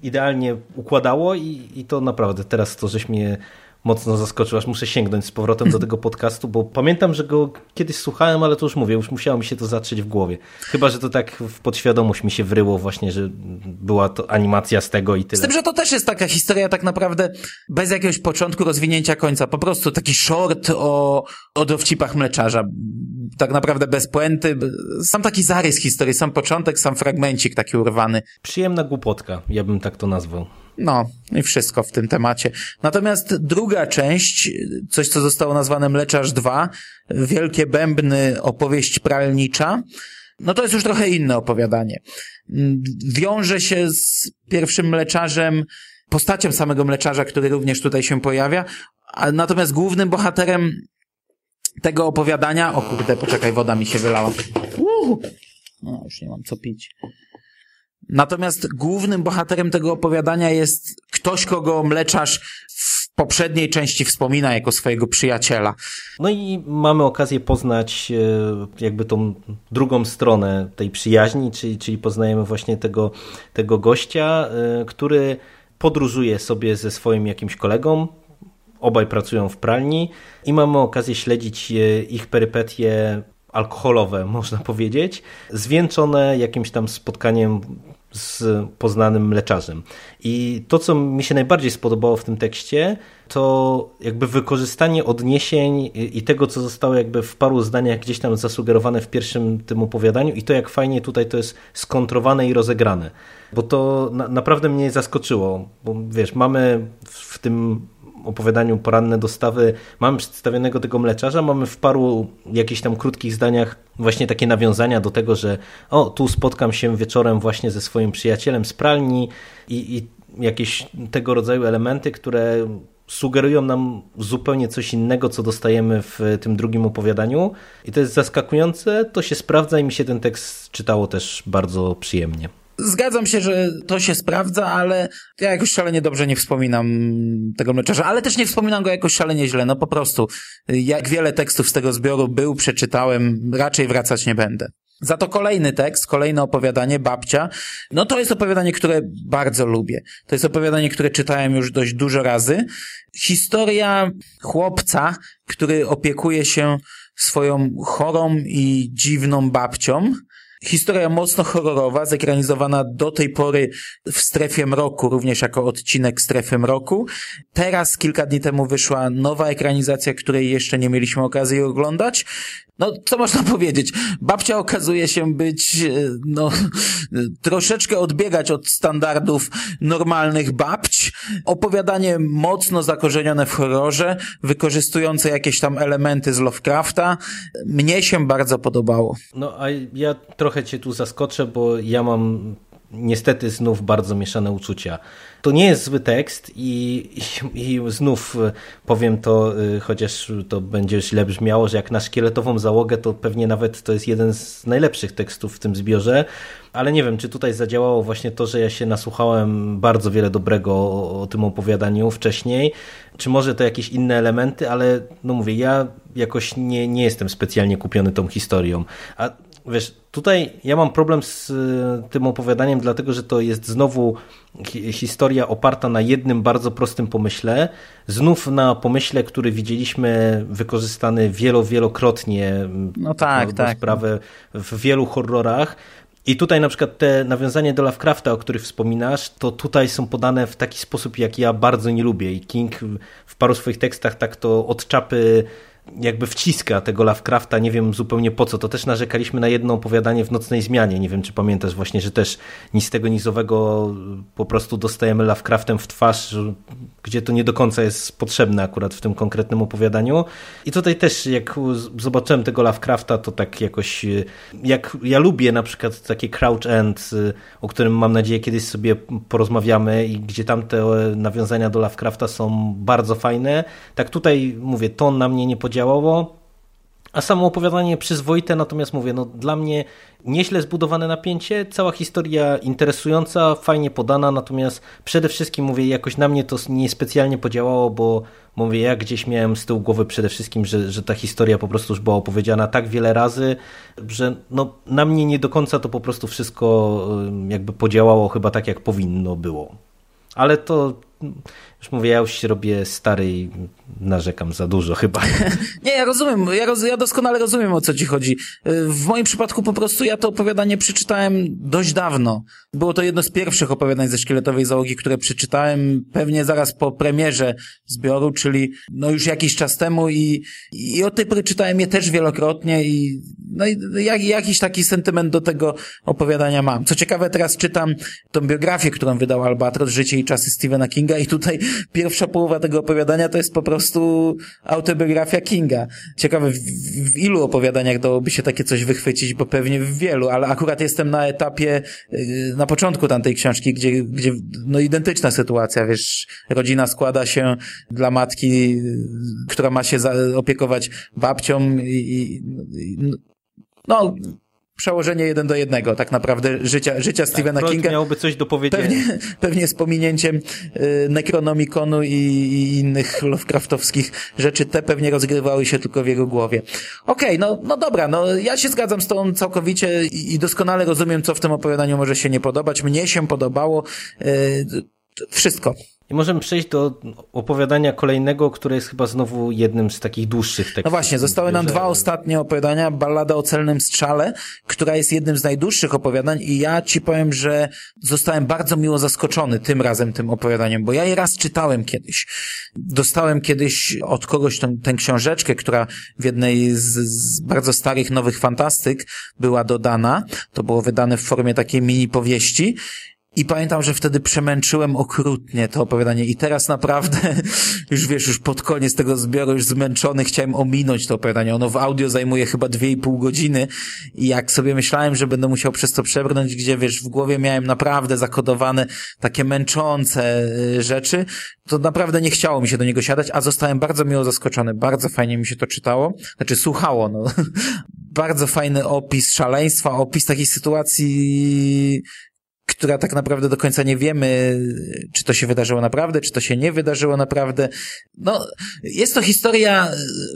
idealnie układało i, i to naprawdę teraz to, żeś mnie mocno zaskoczył, aż muszę sięgnąć z powrotem do tego podcastu, bo pamiętam, że go kiedyś słuchałem, ale to już mówię, już musiało mi się to zatrzeć w głowie. Chyba, że to tak w podświadomość mi się wryło właśnie, że była to animacja z tego i tyle. Z tym, że to też jest taka historia tak naprawdę bez jakiegoś początku, rozwinięcia końca. Po prostu taki short o, o dowcipach mleczarza. Tak naprawdę bez puenty. Sam taki zarys historii, sam początek, sam fragmencik taki urwany. Przyjemna głupotka, ja bym tak to nazwał. No i wszystko w tym temacie. Natomiast druga część, coś co zostało nazwane Mleczarz 2, Wielkie Bębny, opowieść pralnicza, no to jest już trochę inne opowiadanie. Wiąże się z pierwszym mleczarzem, postacią samego mleczarza, który również tutaj się pojawia, a natomiast głównym bohaterem tego opowiadania, o kurde, poczekaj, woda mi się wylała. Uhu. No, już nie mam co pić. Natomiast głównym bohaterem tego opowiadania jest ktoś, kogo mleczarz w poprzedniej części wspomina jako swojego przyjaciela. No i mamy okazję poznać e, jakby tą drugą stronę tej przyjaźni, czyli, czyli poznajemy właśnie tego, tego gościa, e, który podróżuje sobie ze swoim jakimś kolegą, obaj pracują w pralni i mamy okazję śledzić ich perypetie alkoholowe, można powiedzieć, zwieńczone jakimś tam spotkaniem z poznanym mleczarzem. I to, co mi się najbardziej spodobało w tym tekście, to jakby wykorzystanie odniesień i tego, co zostało jakby w paru zdaniach gdzieś tam zasugerowane w pierwszym tym opowiadaniu i to, jak fajnie tutaj to jest skontrowane i rozegrane. Bo to na, naprawdę mnie zaskoczyło, bo wiesz, mamy w tym opowiadaniu Poranne Dostawy mamy przedstawionego tego mleczarza, mamy w paru jakichś tam krótkich zdaniach właśnie takie nawiązania do tego, że o, tu spotkam się wieczorem właśnie ze swoim przyjacielem z pralni i, i jakieś tego rodzaju elementy, które sugerują nam zupełnie coś innego, co dostajemy w tym drugim opowiadaniu. I to jest zaskakujące, to się sprawdza i mi się ten tekst czytało też bardzo przyjemnie. Zgadzam się, że to się sprawdza, ale ja jakoś szalenie dobrze nie wspominam tego mleczarza, ale też nie wspominam go jakoś szalenie źle, no po prostu. Jak wiele tekstów z tego zbioru był, przeczytałem, raczej wracać nie będę. Za to kolejny tekst, kolejne opowiadanie, Babcia, no to jest opowiadanie, które bardzo lubię. To jest opowiadanie, które czytałem już dość dużo razy. Historia chłopca, który opiekuje się swoją chorą i dziwną babcią, Historia mocno horrorowa, zekranizowana do tej pory w Strefie Mroku, również jako odcinek Strefy Mroku. Teraz, kilka dni temu wyszła nowa ekranizacja, której jeszcze nie mieliśmy okazji oglądać. No, co można powiedzieć? Babcia okazuje się być, e, no, troszeczkę odbiegać od standardów normalnych babć. Opowiadanie mocno zakorzenione w horrorze, wykorzystujące jakieś tam elementy z Lovecrafta. Mnie się bardzo podobało. No, a ja trochę cię tu zaskoczę, bo ja mam niestety znów bardzo mieszane uczucia. To nie jest zły tekst i, i, i znów powiem to, y, chociaż to będzie źle brzmiało, że jak na szkieletową załogę to pewnie nawet to jest jeden z najlepszych tekstów w tym zbiorze, ale nie wiem, czy tutaj zadziałało właśnie to, że ja się nasłuchałem bardzo wiele dobrego o, o tym opowiadaniu wcześniej, czy może to jakieś inne elementy, ale no mówię, ja jakoś nie, nie jestem specjalnie kupiony tą historią. A wiesz, tutaj ja mam problem z y, tym opowiadaniem, dlatego że to jest znowu historia oparta na jednym bardzo prostym pomyśle, znów na pomyśle, który widzieliśmy wykorzystany wielo, wielokrotnie no tak, tak. sprawę w wielu horrorach. I tutaj na przykład te nawiązania do Lovecrafta, o których wspominasz, to tutaj są podane w taki sposób, jak ja bardzo nie lubię. I King w paru swoich tekstach tak to od czapy jakby wciska tego Lovecrafta, nie wiem zupełnie po co. To też narzekaliśmy na jedno opowiadanie w Nocnej Zmianie. Nie wiem, czy pamiętasz właśnie, że też nic tego nizowego po prostu dostajemy Lovecraftem w twarz, gdzie to nie do końca jest potrzebne akurat w tym konkretnym opowiadaniu. I tutaj też jak zobaczyłem tego Lovecrafta, to tak jakoś, jak ja lubię na przykład takie Crouch End, o którym mam nadzieję kiedyś sobie porozmawiamy i gdzie tam te nawiązania do Lovecrafta są bardzo fajne, tak tutaj mówię, to na mnie nie podziela działało. A samo opowiadanie przyzwoite, natomiast mówię, no dla mnie nieźle zbudowane napięcie, cała historia interesująca, fajnie podana, natomiast przede wszystkim mówię, jakoś na mnie to niespecjalnie podziałało, bo mówię, ja gdzieś miałem z tyłu głowy przede wszystkim, że, że ta historia po prostu już była opowiedziana tak wiele razy, że no, na mnie nie do końca to po prostu wszystko jakby podziałało chyba tak, jak powinno było. Ale to już mówię, ja już się robię stary i narzekam za dużo chyba. Nie, ja rozumiem, ja, roz, ja doskonale rozumiem o co ci chodzi. W moim przypadku po prostu ja to opowiadanie przeczytałem dość dawno. Było to jedno z pierwszych opowiadań ze szkieletowej załogi, które przeczytałem pewnie zaraz po premierze zbioru, czyli no już jakiś czas temu i, i od tej pory czytałem je też wielokrotnie i no i jak, jakiś taki sentyment do tego opowiadania mam. Co ciekawe, teraz czytam tą biografię, którą wydał Albatros, Życie i czasy Stephena Kinga i tutaj pierwsza połowa tego opowiadania to jest po prostu autobiografia Kinga. Ciekawe, w, w ilu opowiadaniach dałoby się takie coś wychwycić, bo pewnie w wielu, ale akurat jestem na etapie, y, na początku tamtej książki, gdzie, gdzie no identyczna sytuacja, wiesz, rodzina składa się dla matki, y, która ma się opiekować babcią i, i no, przełożenie jeden do jednego, tak naprawdę, życia, życia tak, Stephena Freud Kinga. miałby coś do powiedzenia. Pewnie, pewnie z pominięciem y, Necronomiconu i, i, innych Lovecraftowskich rzeczy, te pewnie rozgrywały się tylko w jego głowie. Okej, okay, no, no dobra, no ja się zgadzam z tą całkowicie i, i doskonale rozumiem, co w tym opowiadaniu może się nie podobać. Mnie się podobało. Y, wszystko. I możemy przejść do opowiadania kolejnego, które jest chyba znowu jednym z takich dłuższych tekstów. No właśnie, zostały nam dwa ostatnie opowiadania. Ballada o celnym strzale, która jest jednym z najdłuższych opowiadań i ja ci powiem, że zostałem bardzo miło zaskoczony tym razem tym opowiadaniem, bo ja je raz czytałem kiedyś. Dostałem kiedyś od kogoś tę, tę książeczkę, która w jednej z, z bardzo starych, nowych fantastyk była dodana. To było wydane w formie takiej mini powieści i pamiętam, że wtedy przemęczyłem okrutnie to opowiadanie i teraz naprawdę, już wiesz, już pod koniec tego zbioru, już zmęczony, chciałem ominąć to opowiadanie. Ono w audio zajmuje chyba dwie i pół godziny i jak sobie myślałem, że będę musiał przez to przebrnąć, gdzie wiesz, w głowie miałem naprawdę zakodowane takie męczące y, rzeczy, to naprawdę nie chciało mi się do niego siadać, a zostałem bardzo miło zaskoczony. Bardzo fajnie mi się to czytało. Znaczy słuchało, no. bardzo fajny opis szaleństwa, opis takiej sytuacji która tak naprawdę do końca nie wiemy, czy to się wydarzyło naprawdę, czy to się nie wydarzyło naprawdę. No, jest to historia,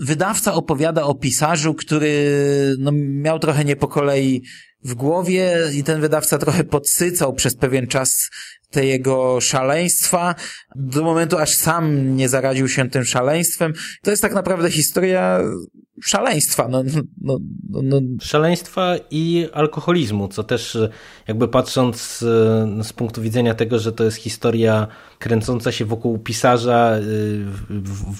wydawca opowiada o pisarzu, który no, miał trochę nie po kolei w głowie i ten wydawca trochę podsycał przez pewien czas te jego szaleństwa, do momentu aż sam nie zaraził się tym szaleństwem. To jest tak naprawdę historia szaleństwa. No, no, no, no. Szaleństwa i alkoholizmu, co też jakby patrząc e, z punktu widzenia tego, że to jest historia kręcąca się wokół pisarza, e,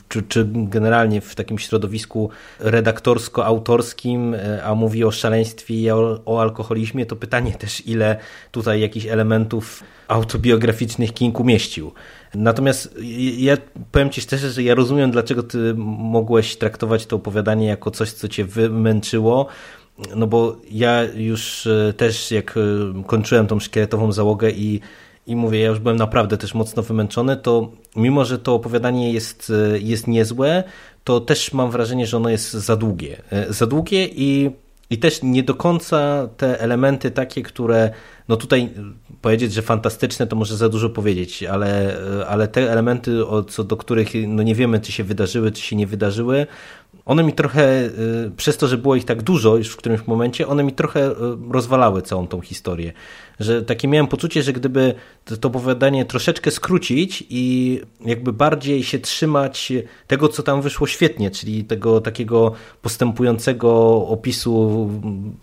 czy, czy generalnie w takim środowisku redaktorsko-autorskim, e, a mówi o szaleństwie i o, o alkoholizmie, to pytanie też, ile tutaj jakichś elementów autobiograficznych King umieścił. Natomiast ja powiem Ci szczerze, że ja rozumiem, dlaczego Ty mogłeś traktować to opowiadanie jako coś, co Cię wymęczyło, no bo ja już e, też jak e, kończyłem tą szkieletową załogę i, i mówię, ja już byłem naprawdę też mocno wymęczony, to mimo, że to opowiadanie jest, e, jest niezłe, to też mam wrażenie, że ono jest za długie. Za długie i, i też nie do końca te elementy takie, które no tutaj powiedzieć, że fantastyczne, to może za dużo powiedzieć, ale, ale te elementy, co do których no nie wiemy, czy się wydarzyły, czy się nie wydarzyły, one mi trochę, y, przez to, że było ich tak dużo już w którymś momencie, one mi trochę y, rozwalały całą tą historię. Że takie miałem poczucie, że gdyby to opowiadanie troszeczkę skrócić i jakby bardziej się trzymać tego, co tam wyszło świetnie, czyli tego takiego postępującego opisu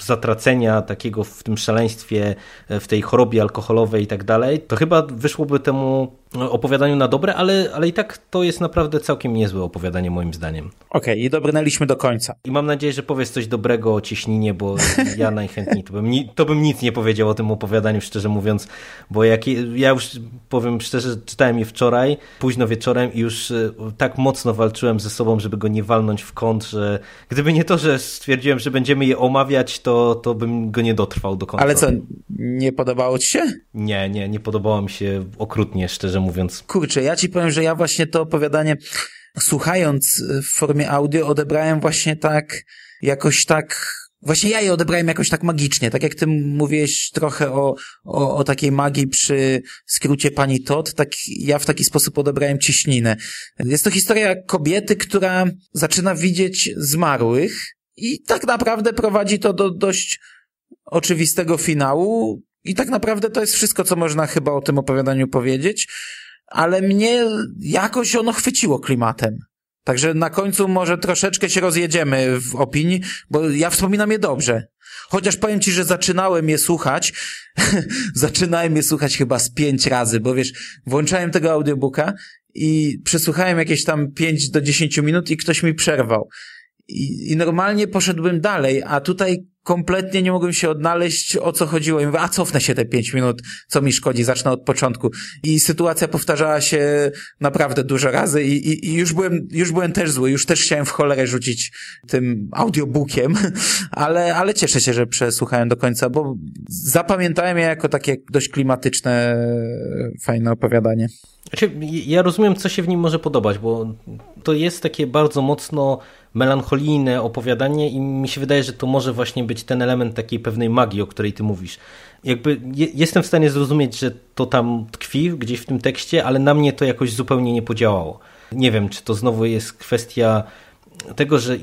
zatracenia, takiego w tym szaleństwie, w tej chorobie alkoholowej i tak dalej, to chyba wyszłoby temu opowiadaniu na dobre, ale, ale i tak to jest naprawdę całkiem niezłe opowiadanie moim zdaniem. Okej, okay, i dobrnęliśmy do końca. I mam nadzieję, że powiesz coś dobrego o cieśninie, bo ja najchętniej to bym, to bym nic nie powiedział o tym opowiadaniu, szczerze mówiąc, bo jak ja już powiem szczerze, czytałem je wczoraj, późno wieczorem i już e, tak mocno walczyłem ze sobą, żeby go nie walnąć w kąt, że gdyby nie to, że stwierdziłem, że będziemy je omawiać, to, to bym go nie dotrwał do końca. Ale co, nie podobało ci się? Nie, nie, nie podobało mi się okrutnie, szczerze mówiąc. Kurczę, ja ci powiem, że ja właśnie to opowiadanie słuchając w formie audio odebrałem właśnie tak, jakoś tak Właśnie ja je odebrałem jakoś tak magicznie, tak jak ty mówiłeś trochę o, o, o takiej magii przy skrócie pani Todd, tak ja w taki sposób odebrałem ciśninę. Jest to historia kobiety, która zaczyna widzieć zmarłych i tak naprawdę prowadzi to do dość oczywistego finału i tak naprawdę to jest wszystko, co można chyba o tym opowiadaniu powiedzieć, ale mnie jakoś ono chwyciło klimatem. Także na końcu może troszeczkę się rozjedziemy w opinii, bo ja wspominam je dobrze. Chociaż powiem ci, że zaczynałem je słuchać, zaczynałem je słuchać chyba z pięć razy, bo wiesz, włączałem tego audiobooka i przesłuchałem jakieś tam pięć do dziesięciu minut i ktoś mi przerwał. I, I normalnie poszedłbym dalej, a tutaj kompletnie nie mogłem się odnaleźć, o co chodziło. I mówię, a cofnę się te pięć minut, co mi szkodzi, zacznę od początku. I sytuacja powtarzała się naprawdę dużo razy i, i, i już byłem, już byłem też zły, już też chciałem w cholerę rzucić tym audiobookiem, ale, ale cieszę się, że przesłuchałem do końca, bo zapamiętałem je jako takie dość klimatyczne, fajne opowiadanie. Znaczy, ja rozumiem, co się w nim może podobać, bo to jest takie bardzo mocno melancholijne opowiadanie i mi się wydaje, że to może właśnie być ten element takiej pewnej magii, o której ty mówisz. Jakby je, jestem w stanie zrozumieć, że to tam tkwi gdzieś w tym tekście, ale na mnie to jakoś zupełnie nie podziałało. Nie wiem, czy to znowu jest kwestia tego, że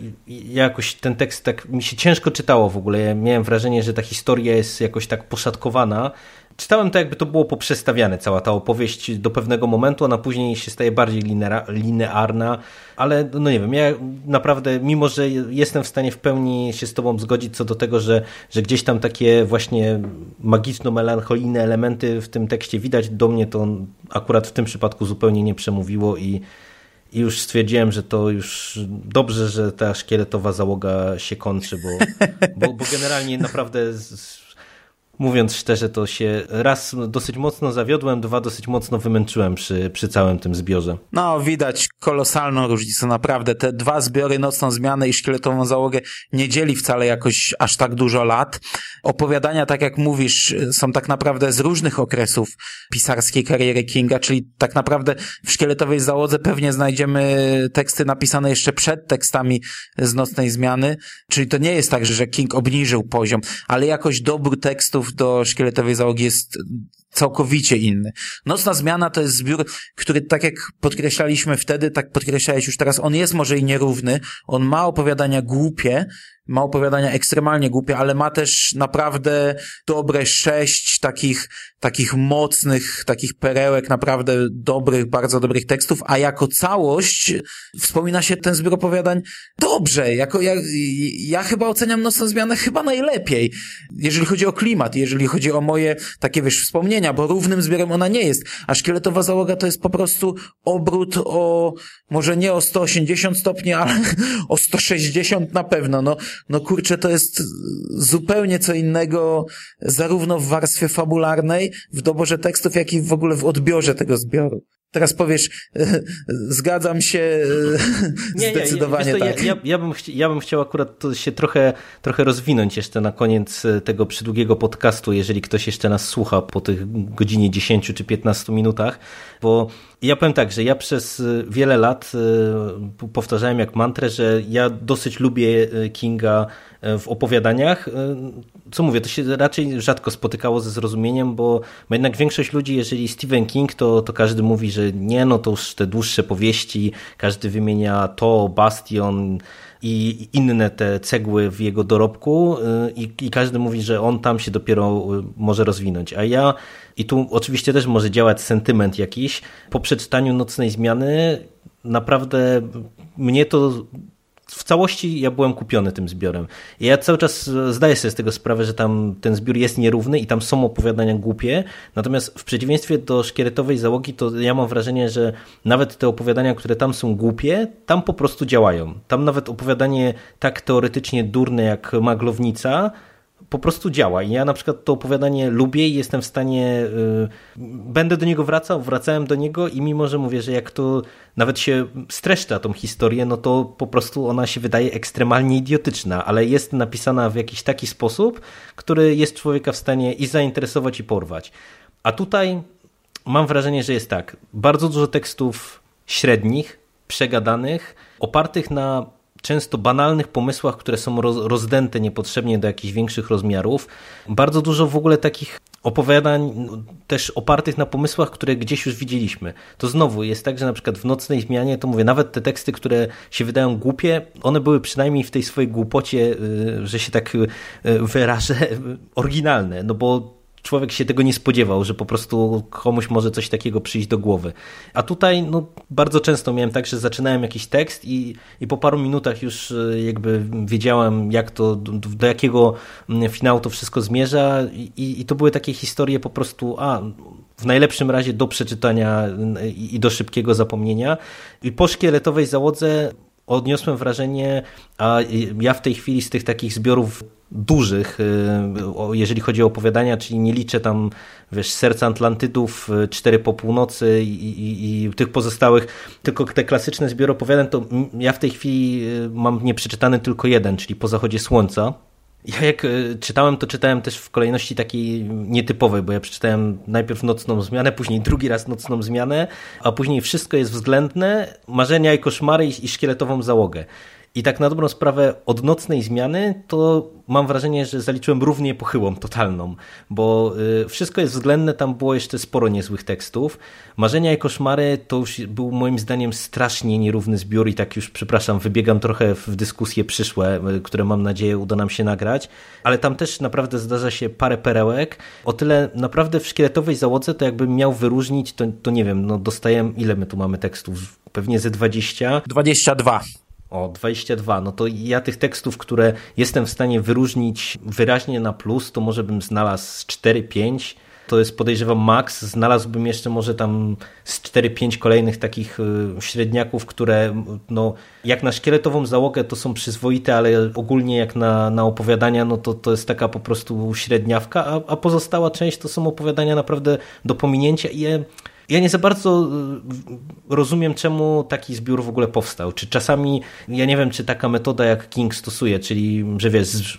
jakoś ten tekst tak mi się ciężko czytało w ogóle. Ja miałem wrażenie, że ta historia jest jakoś tak poszatkowana. Czytałem to, jakby to było poprzestawiane, cała ta opowieść do pewnego momentu, ona później się staje bardziej linearna, ale no nie wiem, ja naprawdę, mimo że jestem w stanie w pełni się z Tobą zgodzić co do tego, że, że gdzieś tam takie właśnie magiczno-melancholijne elementy w tym tekście widać, do mnie to akurat w tym przypadku zupełnie nie przemówiło i i już stwierdziłem, że to już dobrze, że ta szkieletowa załoga się kończy, bo, bo, bo generalnie naprawdę mówiąc szczerze, to się raz dosyć mocno zawiodłem, dwa dosyć mocno wymęczyłem przy, przy całym tym zbiorze. No, widać kolosalną różnicę, naprawdę. Te dwa zbiory, Nocną Zmianę i Szkieletową Załogę, nie dzieli wcale jakoś aż tak dużo lat. Opowiadania, tak jak mówisz, są tak naprawdę z różnych okresów pisarskiej kariery Kinga, czyli tak naprawdę w Szkieletowej Załodze pewnie znajdziemy teksty napisane jeszcze przed tekstami z Nocnej Zmiany, czyli to nie jest tak, że King obniżył poziom, ale jakoś dobór tekstów do szkieletowej załogi jest całkowicie inny. Nocna zmiana to jest zbiór, który tak jak podkreślaliśmy wtedy, tak podkreślałeś już teraz, on jest może i nierówny, on ma opowiadania głupie, ma opowiadania ekstremalnie głupie, ale ma też naprawdę dobre sześć takich, takich mocnych, takich perełek, naprawdę dobrych, bardzo dobrych tekstów, a jako całość wspomina się ten zbiór opowiadań dobrze. Jako ja, ja chyba oceniam Nocną Zmianę chyba najlepiej, jeżeli chodzi o klimat, jeżeli chodzi o moje takie, wiesz, wspomnienia, bo równym zbiorem ona nie jest, a Szkieletowa Załoga to jest po prostu obrót o, może nie o 180 stopni, ale o 160 na pewno, no no kurczę, to jest zupełnie co innego, zarówno w warstwie fabularnej, w doborze tekstów, jak i w ogóle w odbiorze tego zbioru. Teraz powiesz, zgadzam się nie, zdecydowanie nie, tak. Ja, ja, ja, bym chci, ja bym chciał akurat się trochę, trochę rozwinąć jeszcze na koniec e, tego przydługiego podcastu, jeżeli ktoś jeszcze nas słucha po tych godzinie 10 czy 15 minutach, bo ja powiem tak, że ja przez e, wiele lat e, powtarzałem jak mantrę, że ja dosyć lubię Kinga w opowiadaniach. Co mówię, to się raczej rzadko spotykało ze zrozumieniem, bo jednak większość ludzi, jeżeli Stephen King, to, to każdy mówi, że nie, no to już te dłuższe powieści, każdy wymienia to, Bastion i inne te cegły w jego dorobku i, i każdy mówi, że on tam się dopiero może rozwinąć. A ja, i tu oczywiście też może działać sentyment jakiś, po przeczytaniu Nocnej Zmiany naprawdę mnie to w całości ja byłem kupiony tym zbiorem. I ja cały czas zdaję sobie z tego sprawę, że tam ten zbiór jest nierówny i tam są opowiadania głupie, natomiast w przeciwieństwie do szkieletowej załogi, to ja mam wrażenie, że nawet te opowiadania, które tam są głupie, tam po prostu działają. Tam nawet opowiadanie tak teoretycznie durne jak Maglownica, po prostu działa. I ja na przykład to opowiadanie lubię i jestem w stanie, yy, będę do niego wracał, wracałem do niego i mimo, że mówię, że jak to nawet się streszcza tą historię, no to po prostu ona się wydaje ekstremalnie idiotyczna, ale jest napisana w jakiś taki sposób, który jest człowieka w stanie i zainteresować i porwać. A tutaj mam wrażenie, że jest tak, bardzo dużo tekstów średnich, przegadanych, opartych na często banalnych pomysłach, które są rozdęte niepotrzebnie do jakichś większych rozmiarów. Bardzo dużo w ogóle takich opowiadań no, też opartych na pomysłach, które gdzieś już widzieliśmy. To znowu jest tak, że na przykład w Nocnej Zmianie, to mówię, nawet te teksty, które się wydają głupie, one były przynajmniej w tej swojej głupocie, y, że się tak y, wyrażę, oryginalne, no bo człowiek się tego nie spodziewał, że po prostu komuś może coś takiego przyjść do głowy. A tutaj no, bardzo często miałem tak, że zaczynałem jakiś tekst i, i po paru minutach już e, jakby wiedziałem, jak to, do, jakiego finału to wszystko zmierza i, i to były takie historie po prostu, a w najlepszym razie do przeczytania i do szybkiego zapomnienia. I po szkieletowej załodze odniosłem wrażenie, a ja w tej chwili z tych takich zbiorów dużych, y, jeżeli chodzi o opowiadania, czyli nie liczę tam, wiesz, Serca Atlantydów, y, Cztery po północy i, i, i, tych pozostałych, tylko te klasyczne zbiory opowiadań, to ja w tej chwili y, mam nieprzeczytany tylko jeden, czyli Po zachodzie słońca. Ja jak czytałem, to czytałem też w kolejności takiej nietypowej, bo ja przeczytałem najpierw Nocną Zmianę, później drugi raz Nocną Zmianę, a później Wszystko jest względne, Marzenia i koszmary i, i Szkieletową załogę. I tak na dobrą sprawę od nocnej zmiany to mam wrażenie, że zaliczyłem równie pochyłą, totalną, bo y, wszystko jest względne, tam było jeszcze sporo niezłych tekstów. Marzenia i koszmary to już był moim zdaniem strasznie nierówny zbiór i tak już, przepraszam, wybiegam trochę w dyskusje przyszłe, y, które mam nadzieję uda nam się nagrać, ale tam też naprawdę zdarza się parę perełek. O tyle naprawdę w szkieletowej załodze to jakbym miał wyróżnić, to, to nie wiem, no dostajemy, ile my tu mamy tekstów? Pewnie ze 20? 22. O, 22. No to ja tych tekstów, które jestem w stanie wyróżnić wyraźnie na plus, to może bym znalazł 4-5. To jest podejrzewam max. Znalazłbym jeszcze może tam z 4-5 kolejnych takich y, średniaków, które no, jak na szkieletową załogę to są przyzwoite, ale ogólnie jak na, na opowiadania, no to, to jest taka po prostu średniawka, a, a pozostała część to są opowiadania naprawdę do pominięcia i je ja nie za bardzo y, rozumiem, czemu taki zbiór w ogóle powstał. Czy czasami, ja nie wiem, czy taka metoda jak King stosuje, czyli, że wiesz,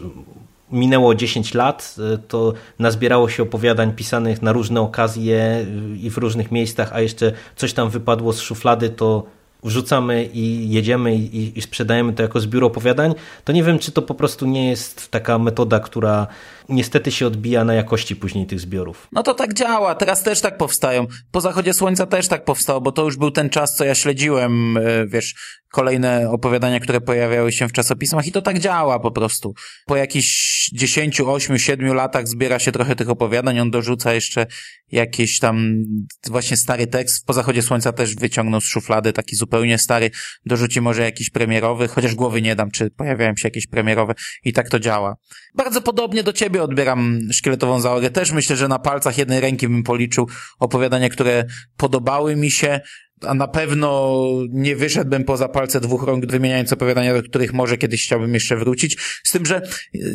minęło 10 lat, y, to nazbierało się opowiadań pisanych na różne okazje y, i w różnych miejscach, a jeszcze coś tam wypadło z szuflady, to wrzucamy i jedziemy i, i, sprzedajemy to jako zbiór opowiadań, to nie wiem, czy to po prostu nie jest taka metoda, która niestety się odbija na jakości później tych zbiorów. No to tak działa, teraz też tak powstają. Po zachodzie słońca też tak powstało, bo to już był ten czas, co ja śledziłem, e, wiesz, kolejne opowiadania, które pojawiały się w czasopismach i to tak działa po prostu. Po jakichś 10, 8, 7 latach zbiera się trochę tych opowiadań, on dorzuca jeszcze jakiś tam właśnie stary tekst. Po zachodzie słońca też wyciągnął z szuflady taki zupełnie stary, dorzuci może jakiś premierowy, chociaż głowy nie dam, czy pojawiają się jakieś premierowe i tak to działa. Bardzo podobnie do ciebie odbieram szkieletową załogę. Też myślę, że na palcach jednej ręki bym policzył opowiadania, które podobały mi się, a na pewno nie wyszedłbym poza palce dwóch rąk, wymieniając opowiadania, do których może kiedyś chciałbym jeszcze wrócić. Z tym, że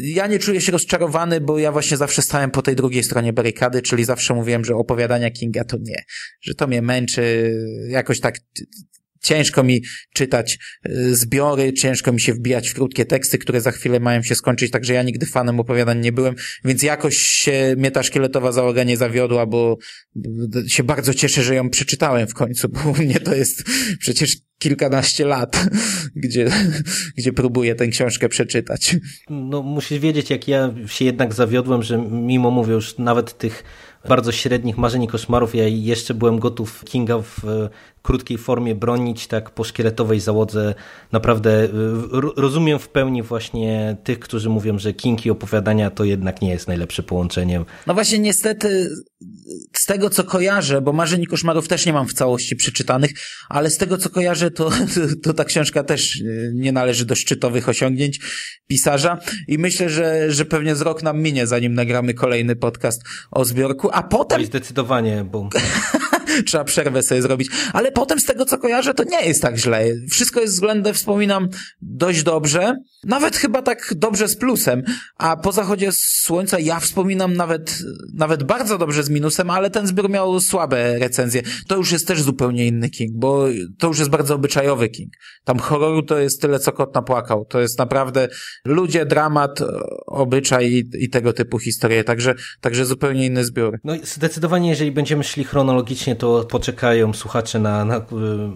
ja nie czuję się rozczarowany, bo ja właśnie zawsze stałem po tej drugiej stronie barykady, czyli zawsze mówiłem, że opowiadania Kinga to nie, że to mnie męczy, jakoś tak Ciężko mi czytać y, zbiory, ciężko mi się wbijać w krótkie teksty, które za chwilę mają się skończyć, także ja nigdy fanem opowiadań nie byłem, więc jakoś się mnie ta szkieletowa załoga nie zawiodła, bo się bardzo cieszę, że ją przeczytałem w końcu, bo u mnie to jest przecież kilkanaście lat, gdzie, gdzie próbuję tę książkę przeczytać. No musisz wiedzieć, jak ja się jednak zawiodłem, że mimo, mówię już, nawet tych bardzo średnich marzeń i koszmarów. Ja jeszcze byłem gotów Kinga w krótkiej formie bronić, tak po szkieletowej załodze. Naprawdę y, rozumiem w pełni właśnie tych, którzy mówią, że King i opowiadania to jednak nie jest najlepsze połączenie. No właśnie niestety z tego co kojarzę, bo Marzeń Koszmarów też nie mam w całości przeczytanych, ale z tego co kojarzę, to, to ta książka też y, nie należy do szczytowych osiągnięć pisarza i myślę, że, że pewnie z rok nam minie, zanim nagramy kolejny podcast o zbiorku, a potem... No zdecydowanie, bo... trzeba przerwę sobie zrobić. Ale potem z tego, co kojarzę, to nie jest tak źle. Wszystko jest względem, wspominam, dość dobrze. Nawet chyba tak dobrze z plusem. A po zachodzie słońca ja wspominam nawet, nawet bardzo dobrze z minusem, ale ten zbiór miał słabe recenzje. To już jest też zupełnie inny King, bo to już jest bardzo obyczajowy King. Tam horroru to jest tyle, co kot napłakał. To jest naprawdę ludzie, dramat, obyczaj i, i tego typu historie. Także, także zupełnie inny zbiór. No zdecydowanie, jeżeli będziemy szli chronologicznie, to poczekają słuchacze na, na,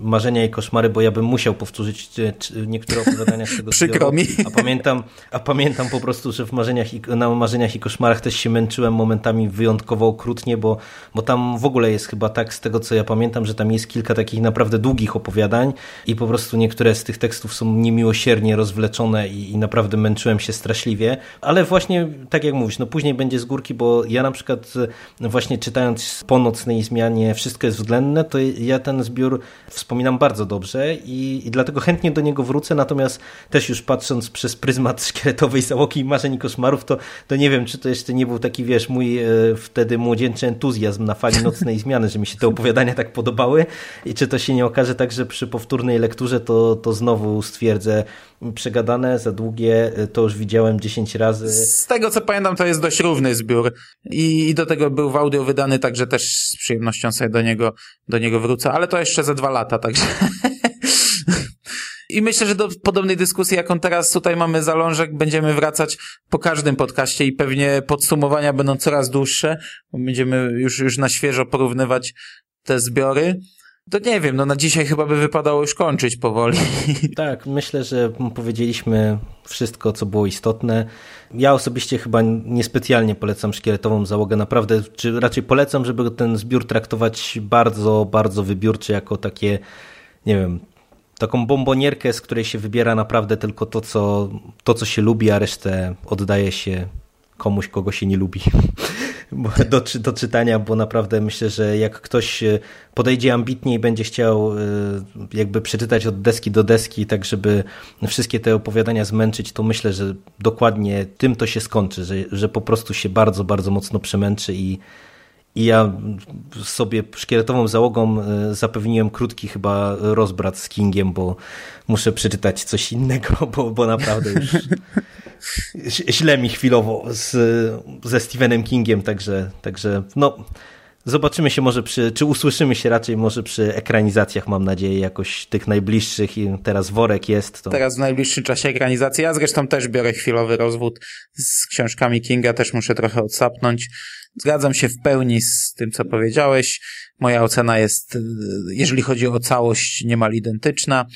marzenia i koszmary, bo ja bym musiał powtórzyć e, niektóre opowiadania z tego Przykro mi. A pamiętam, a pamiętam po prostu, że w marzeniach i, na marzeniach i koszmarach też się męczyłem momentami wyjątkowo okrutnie, bo, bo tam w ogóle jest chyba tak, z tego co ja pamiętam, że tam jest kilka takich naprawdę długich opowiadań i po prostu niektóre z tych tekstów są niemiłosiernie rozwleczone i, i naprawdę męczyłem się straszliwie, ale właśnie tak jak mówisz, no później będzie z górki, bo ja na przykład właśnie czytając po nocnej zmianie wszystko wszystko jest względne, to ja ten zbiór wspominam bardzo dobrze i, i dlatego chętnie do niego wrócę, natomiast też już patrząc przez pryzmat szkieletowej załogi i marzeń i koszmarów, to, to nie wiem, czy to jeszcze nie był taki, wiesz, mój e, wtedy młodzieńczy entuzjazm na fali nocnej zmiany, że mi się te opowiadania tak podobały i czy to się nie okaże tak, że przy powtórnej lekturze to, to znowu stwierdzę, przegadane, za długie, e, to już widziałem 10 razy. Z tego co pamiętam, to jest dość równy zbiór i, i do tego był w audio wydany, także też z przyjemnością sobie do niego, do niego wrócę, ale to jeszcze za dwa lata, także... I myślę, że do podobnej dyskusji, jaką teraz tutaj mamy zalążek, będziemy wracać po każdym podcaście i pewnie podsumowania będą coraz dłuższe, będziemy już, już na świeżo porównywać te zbiory. To nie wiem, no na dzisiaj chyba by wypadało już kończyć powoli. Tak, myślę, że powiedzieliśmy wszystko, co było istotne. Ja osobiście chyba niespecjalnie polecam szkieletową załogę, naprawdę, czy raczej polecam, żeby ten zbiór traktować bardzo, bardzo wybiórczy, jako takie, nie wiem, taką bombonierkę, z której się wybiera naprawdę tylko to, co, to, co się lubi, a resztę oddaje się komuś, kogo się nie lubi do, do czytania, bo naprawdę myślę, że jak ktoś e, podejdzie ambitnie i będzie chciał e, jakby przeczytać od deski do deski, tak żeby wszystkie te opowiadania zmęczyć, to myślę, że dokładnie tym to się skończy, że, że po prostu się bardzo, bardzo mocno przemęczy i i ja sobie szkieletową załogą e, zapewniłem krótki chyba rozbrat z Kingiem, bo muszę przeczytać coś innego, bo, bo naprawdę już źle mi chwilowo z, ze Stephenem Kingiem, także, także no zobaczymy się może przy, czy usłyszymy się raczej może przy ekranizacjach, mam nadzieję, jakoś tych najbliższych i teraz worek jest. To... Teraz w najbliższym czasie ekranizacja. Ja zresztą też biorę chwilowy rozwód z książkami Kinga, też muszę trochę odsapnąć. Zgadzam się w pełni z tym, co powiedziałeś. Moja ocena jest, jeżeli chodzi o całość, niemal identyczna.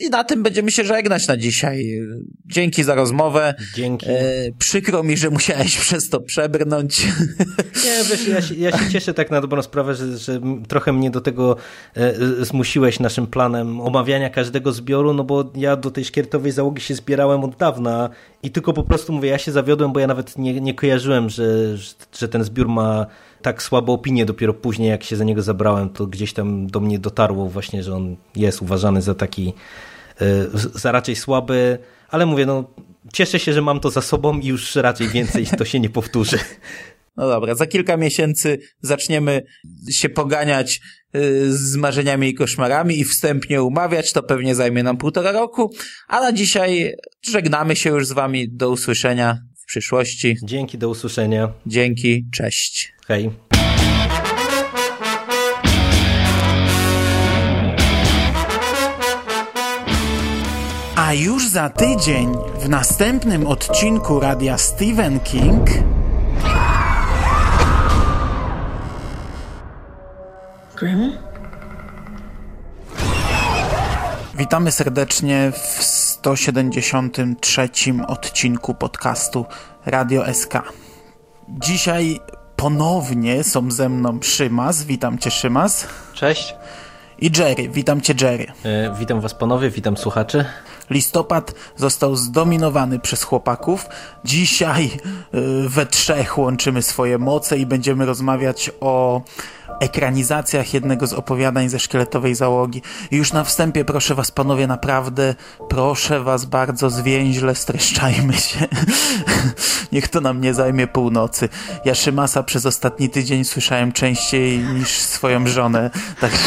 I na tym będziemy się żegnać na dzisiaj. Dzięki za rozmowę. Dzięki. E, przykro mi, że musiałeś przez to przebrnąć. Nie, wiesz, ja się, ja się cieszę tak na dobrą sprawę, że, że trochę mnie do tego e, zmusiłeś naszym planem omawiania każdego zbioru, no bo ja do tej szkiertowej załogi się zbierałem od dawna i tylko po prostu mówię, ja się zawiodłem, bo ja nawet nie, nie kojarzyłem, że, że ten zbiór ma tak słabą opinię dopiero później, jak się za niego zabrałem, to gdzieś tam do mnie dotarło właśnie, że on jest uważany za taki, e, za raczej słaby, ale mówię, no cieszę się, że mam to za sobą i już raczej więcej to się nie powtórzy. No dobra, za kilka miesięcy zaczniemy się poganiać e, z marzeniami i koszmarami i wstępnie umawiać, to pewnie zajmie nam półtora roku, a na dzisiaj żegnamy się już z wami, do usłyszenia w przyszłości. Dzięki, do usłyszenia. Dzięki, cześć. Hej. A już za tydzień w następnym odcinku radia Stephen King. Grandma? Witamy serdecznie w 173 odcinku podcastu Radio SK. Dzisiaj ponownie są ze mną Szymas. Witam cię, Szymas. Cześć. I Jerry. Witam cię, Jerry. E, witam was panowie, witam słuchaczy. Listopad został zdominowany przez chłopaków. Dzisiaj y, we trzech łączymy swoje moce i będziemy rozmawiać o ekranizacjach jednego z opowiadań ze szkieletowej załogi. I już na wstępie proszę was, panowie, naprawdę, proszę was bardzo, zwięźle streszczajmy się. Niech to nam nie zajmie północy. Ja Szymasa przez ostatni tydzień słyszałem częściej niż swoją żonę, także...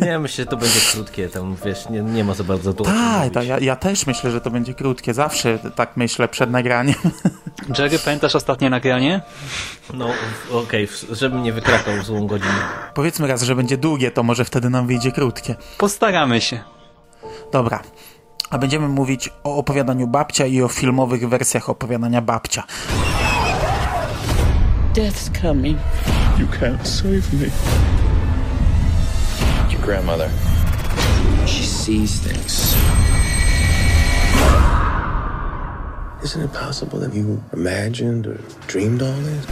Nie, myślę, że to będzie krótkie, tam wiesz, nie, nie ma za bardzo tu Tak, tak, ja, ja też myślę, że to będzie krótkie, zawsze tak myślę przed nagraniem. Jerry, pamiętasz ostatnie nagranie? No, okej, okay, żebym nie wykrakał złą godzinę. Powiedzmy raz, że będzie długie, to może wtedy nam wyjdzie krótkie. Postaramy się. Dobra. A będziemy mówić o opowiadaniu babcia i o filmowych wersjach opowiadania babcia. Death's coming. You can't save me. Your grandmother. She sees things. Isn't it possible that you imagined or dreamed all this?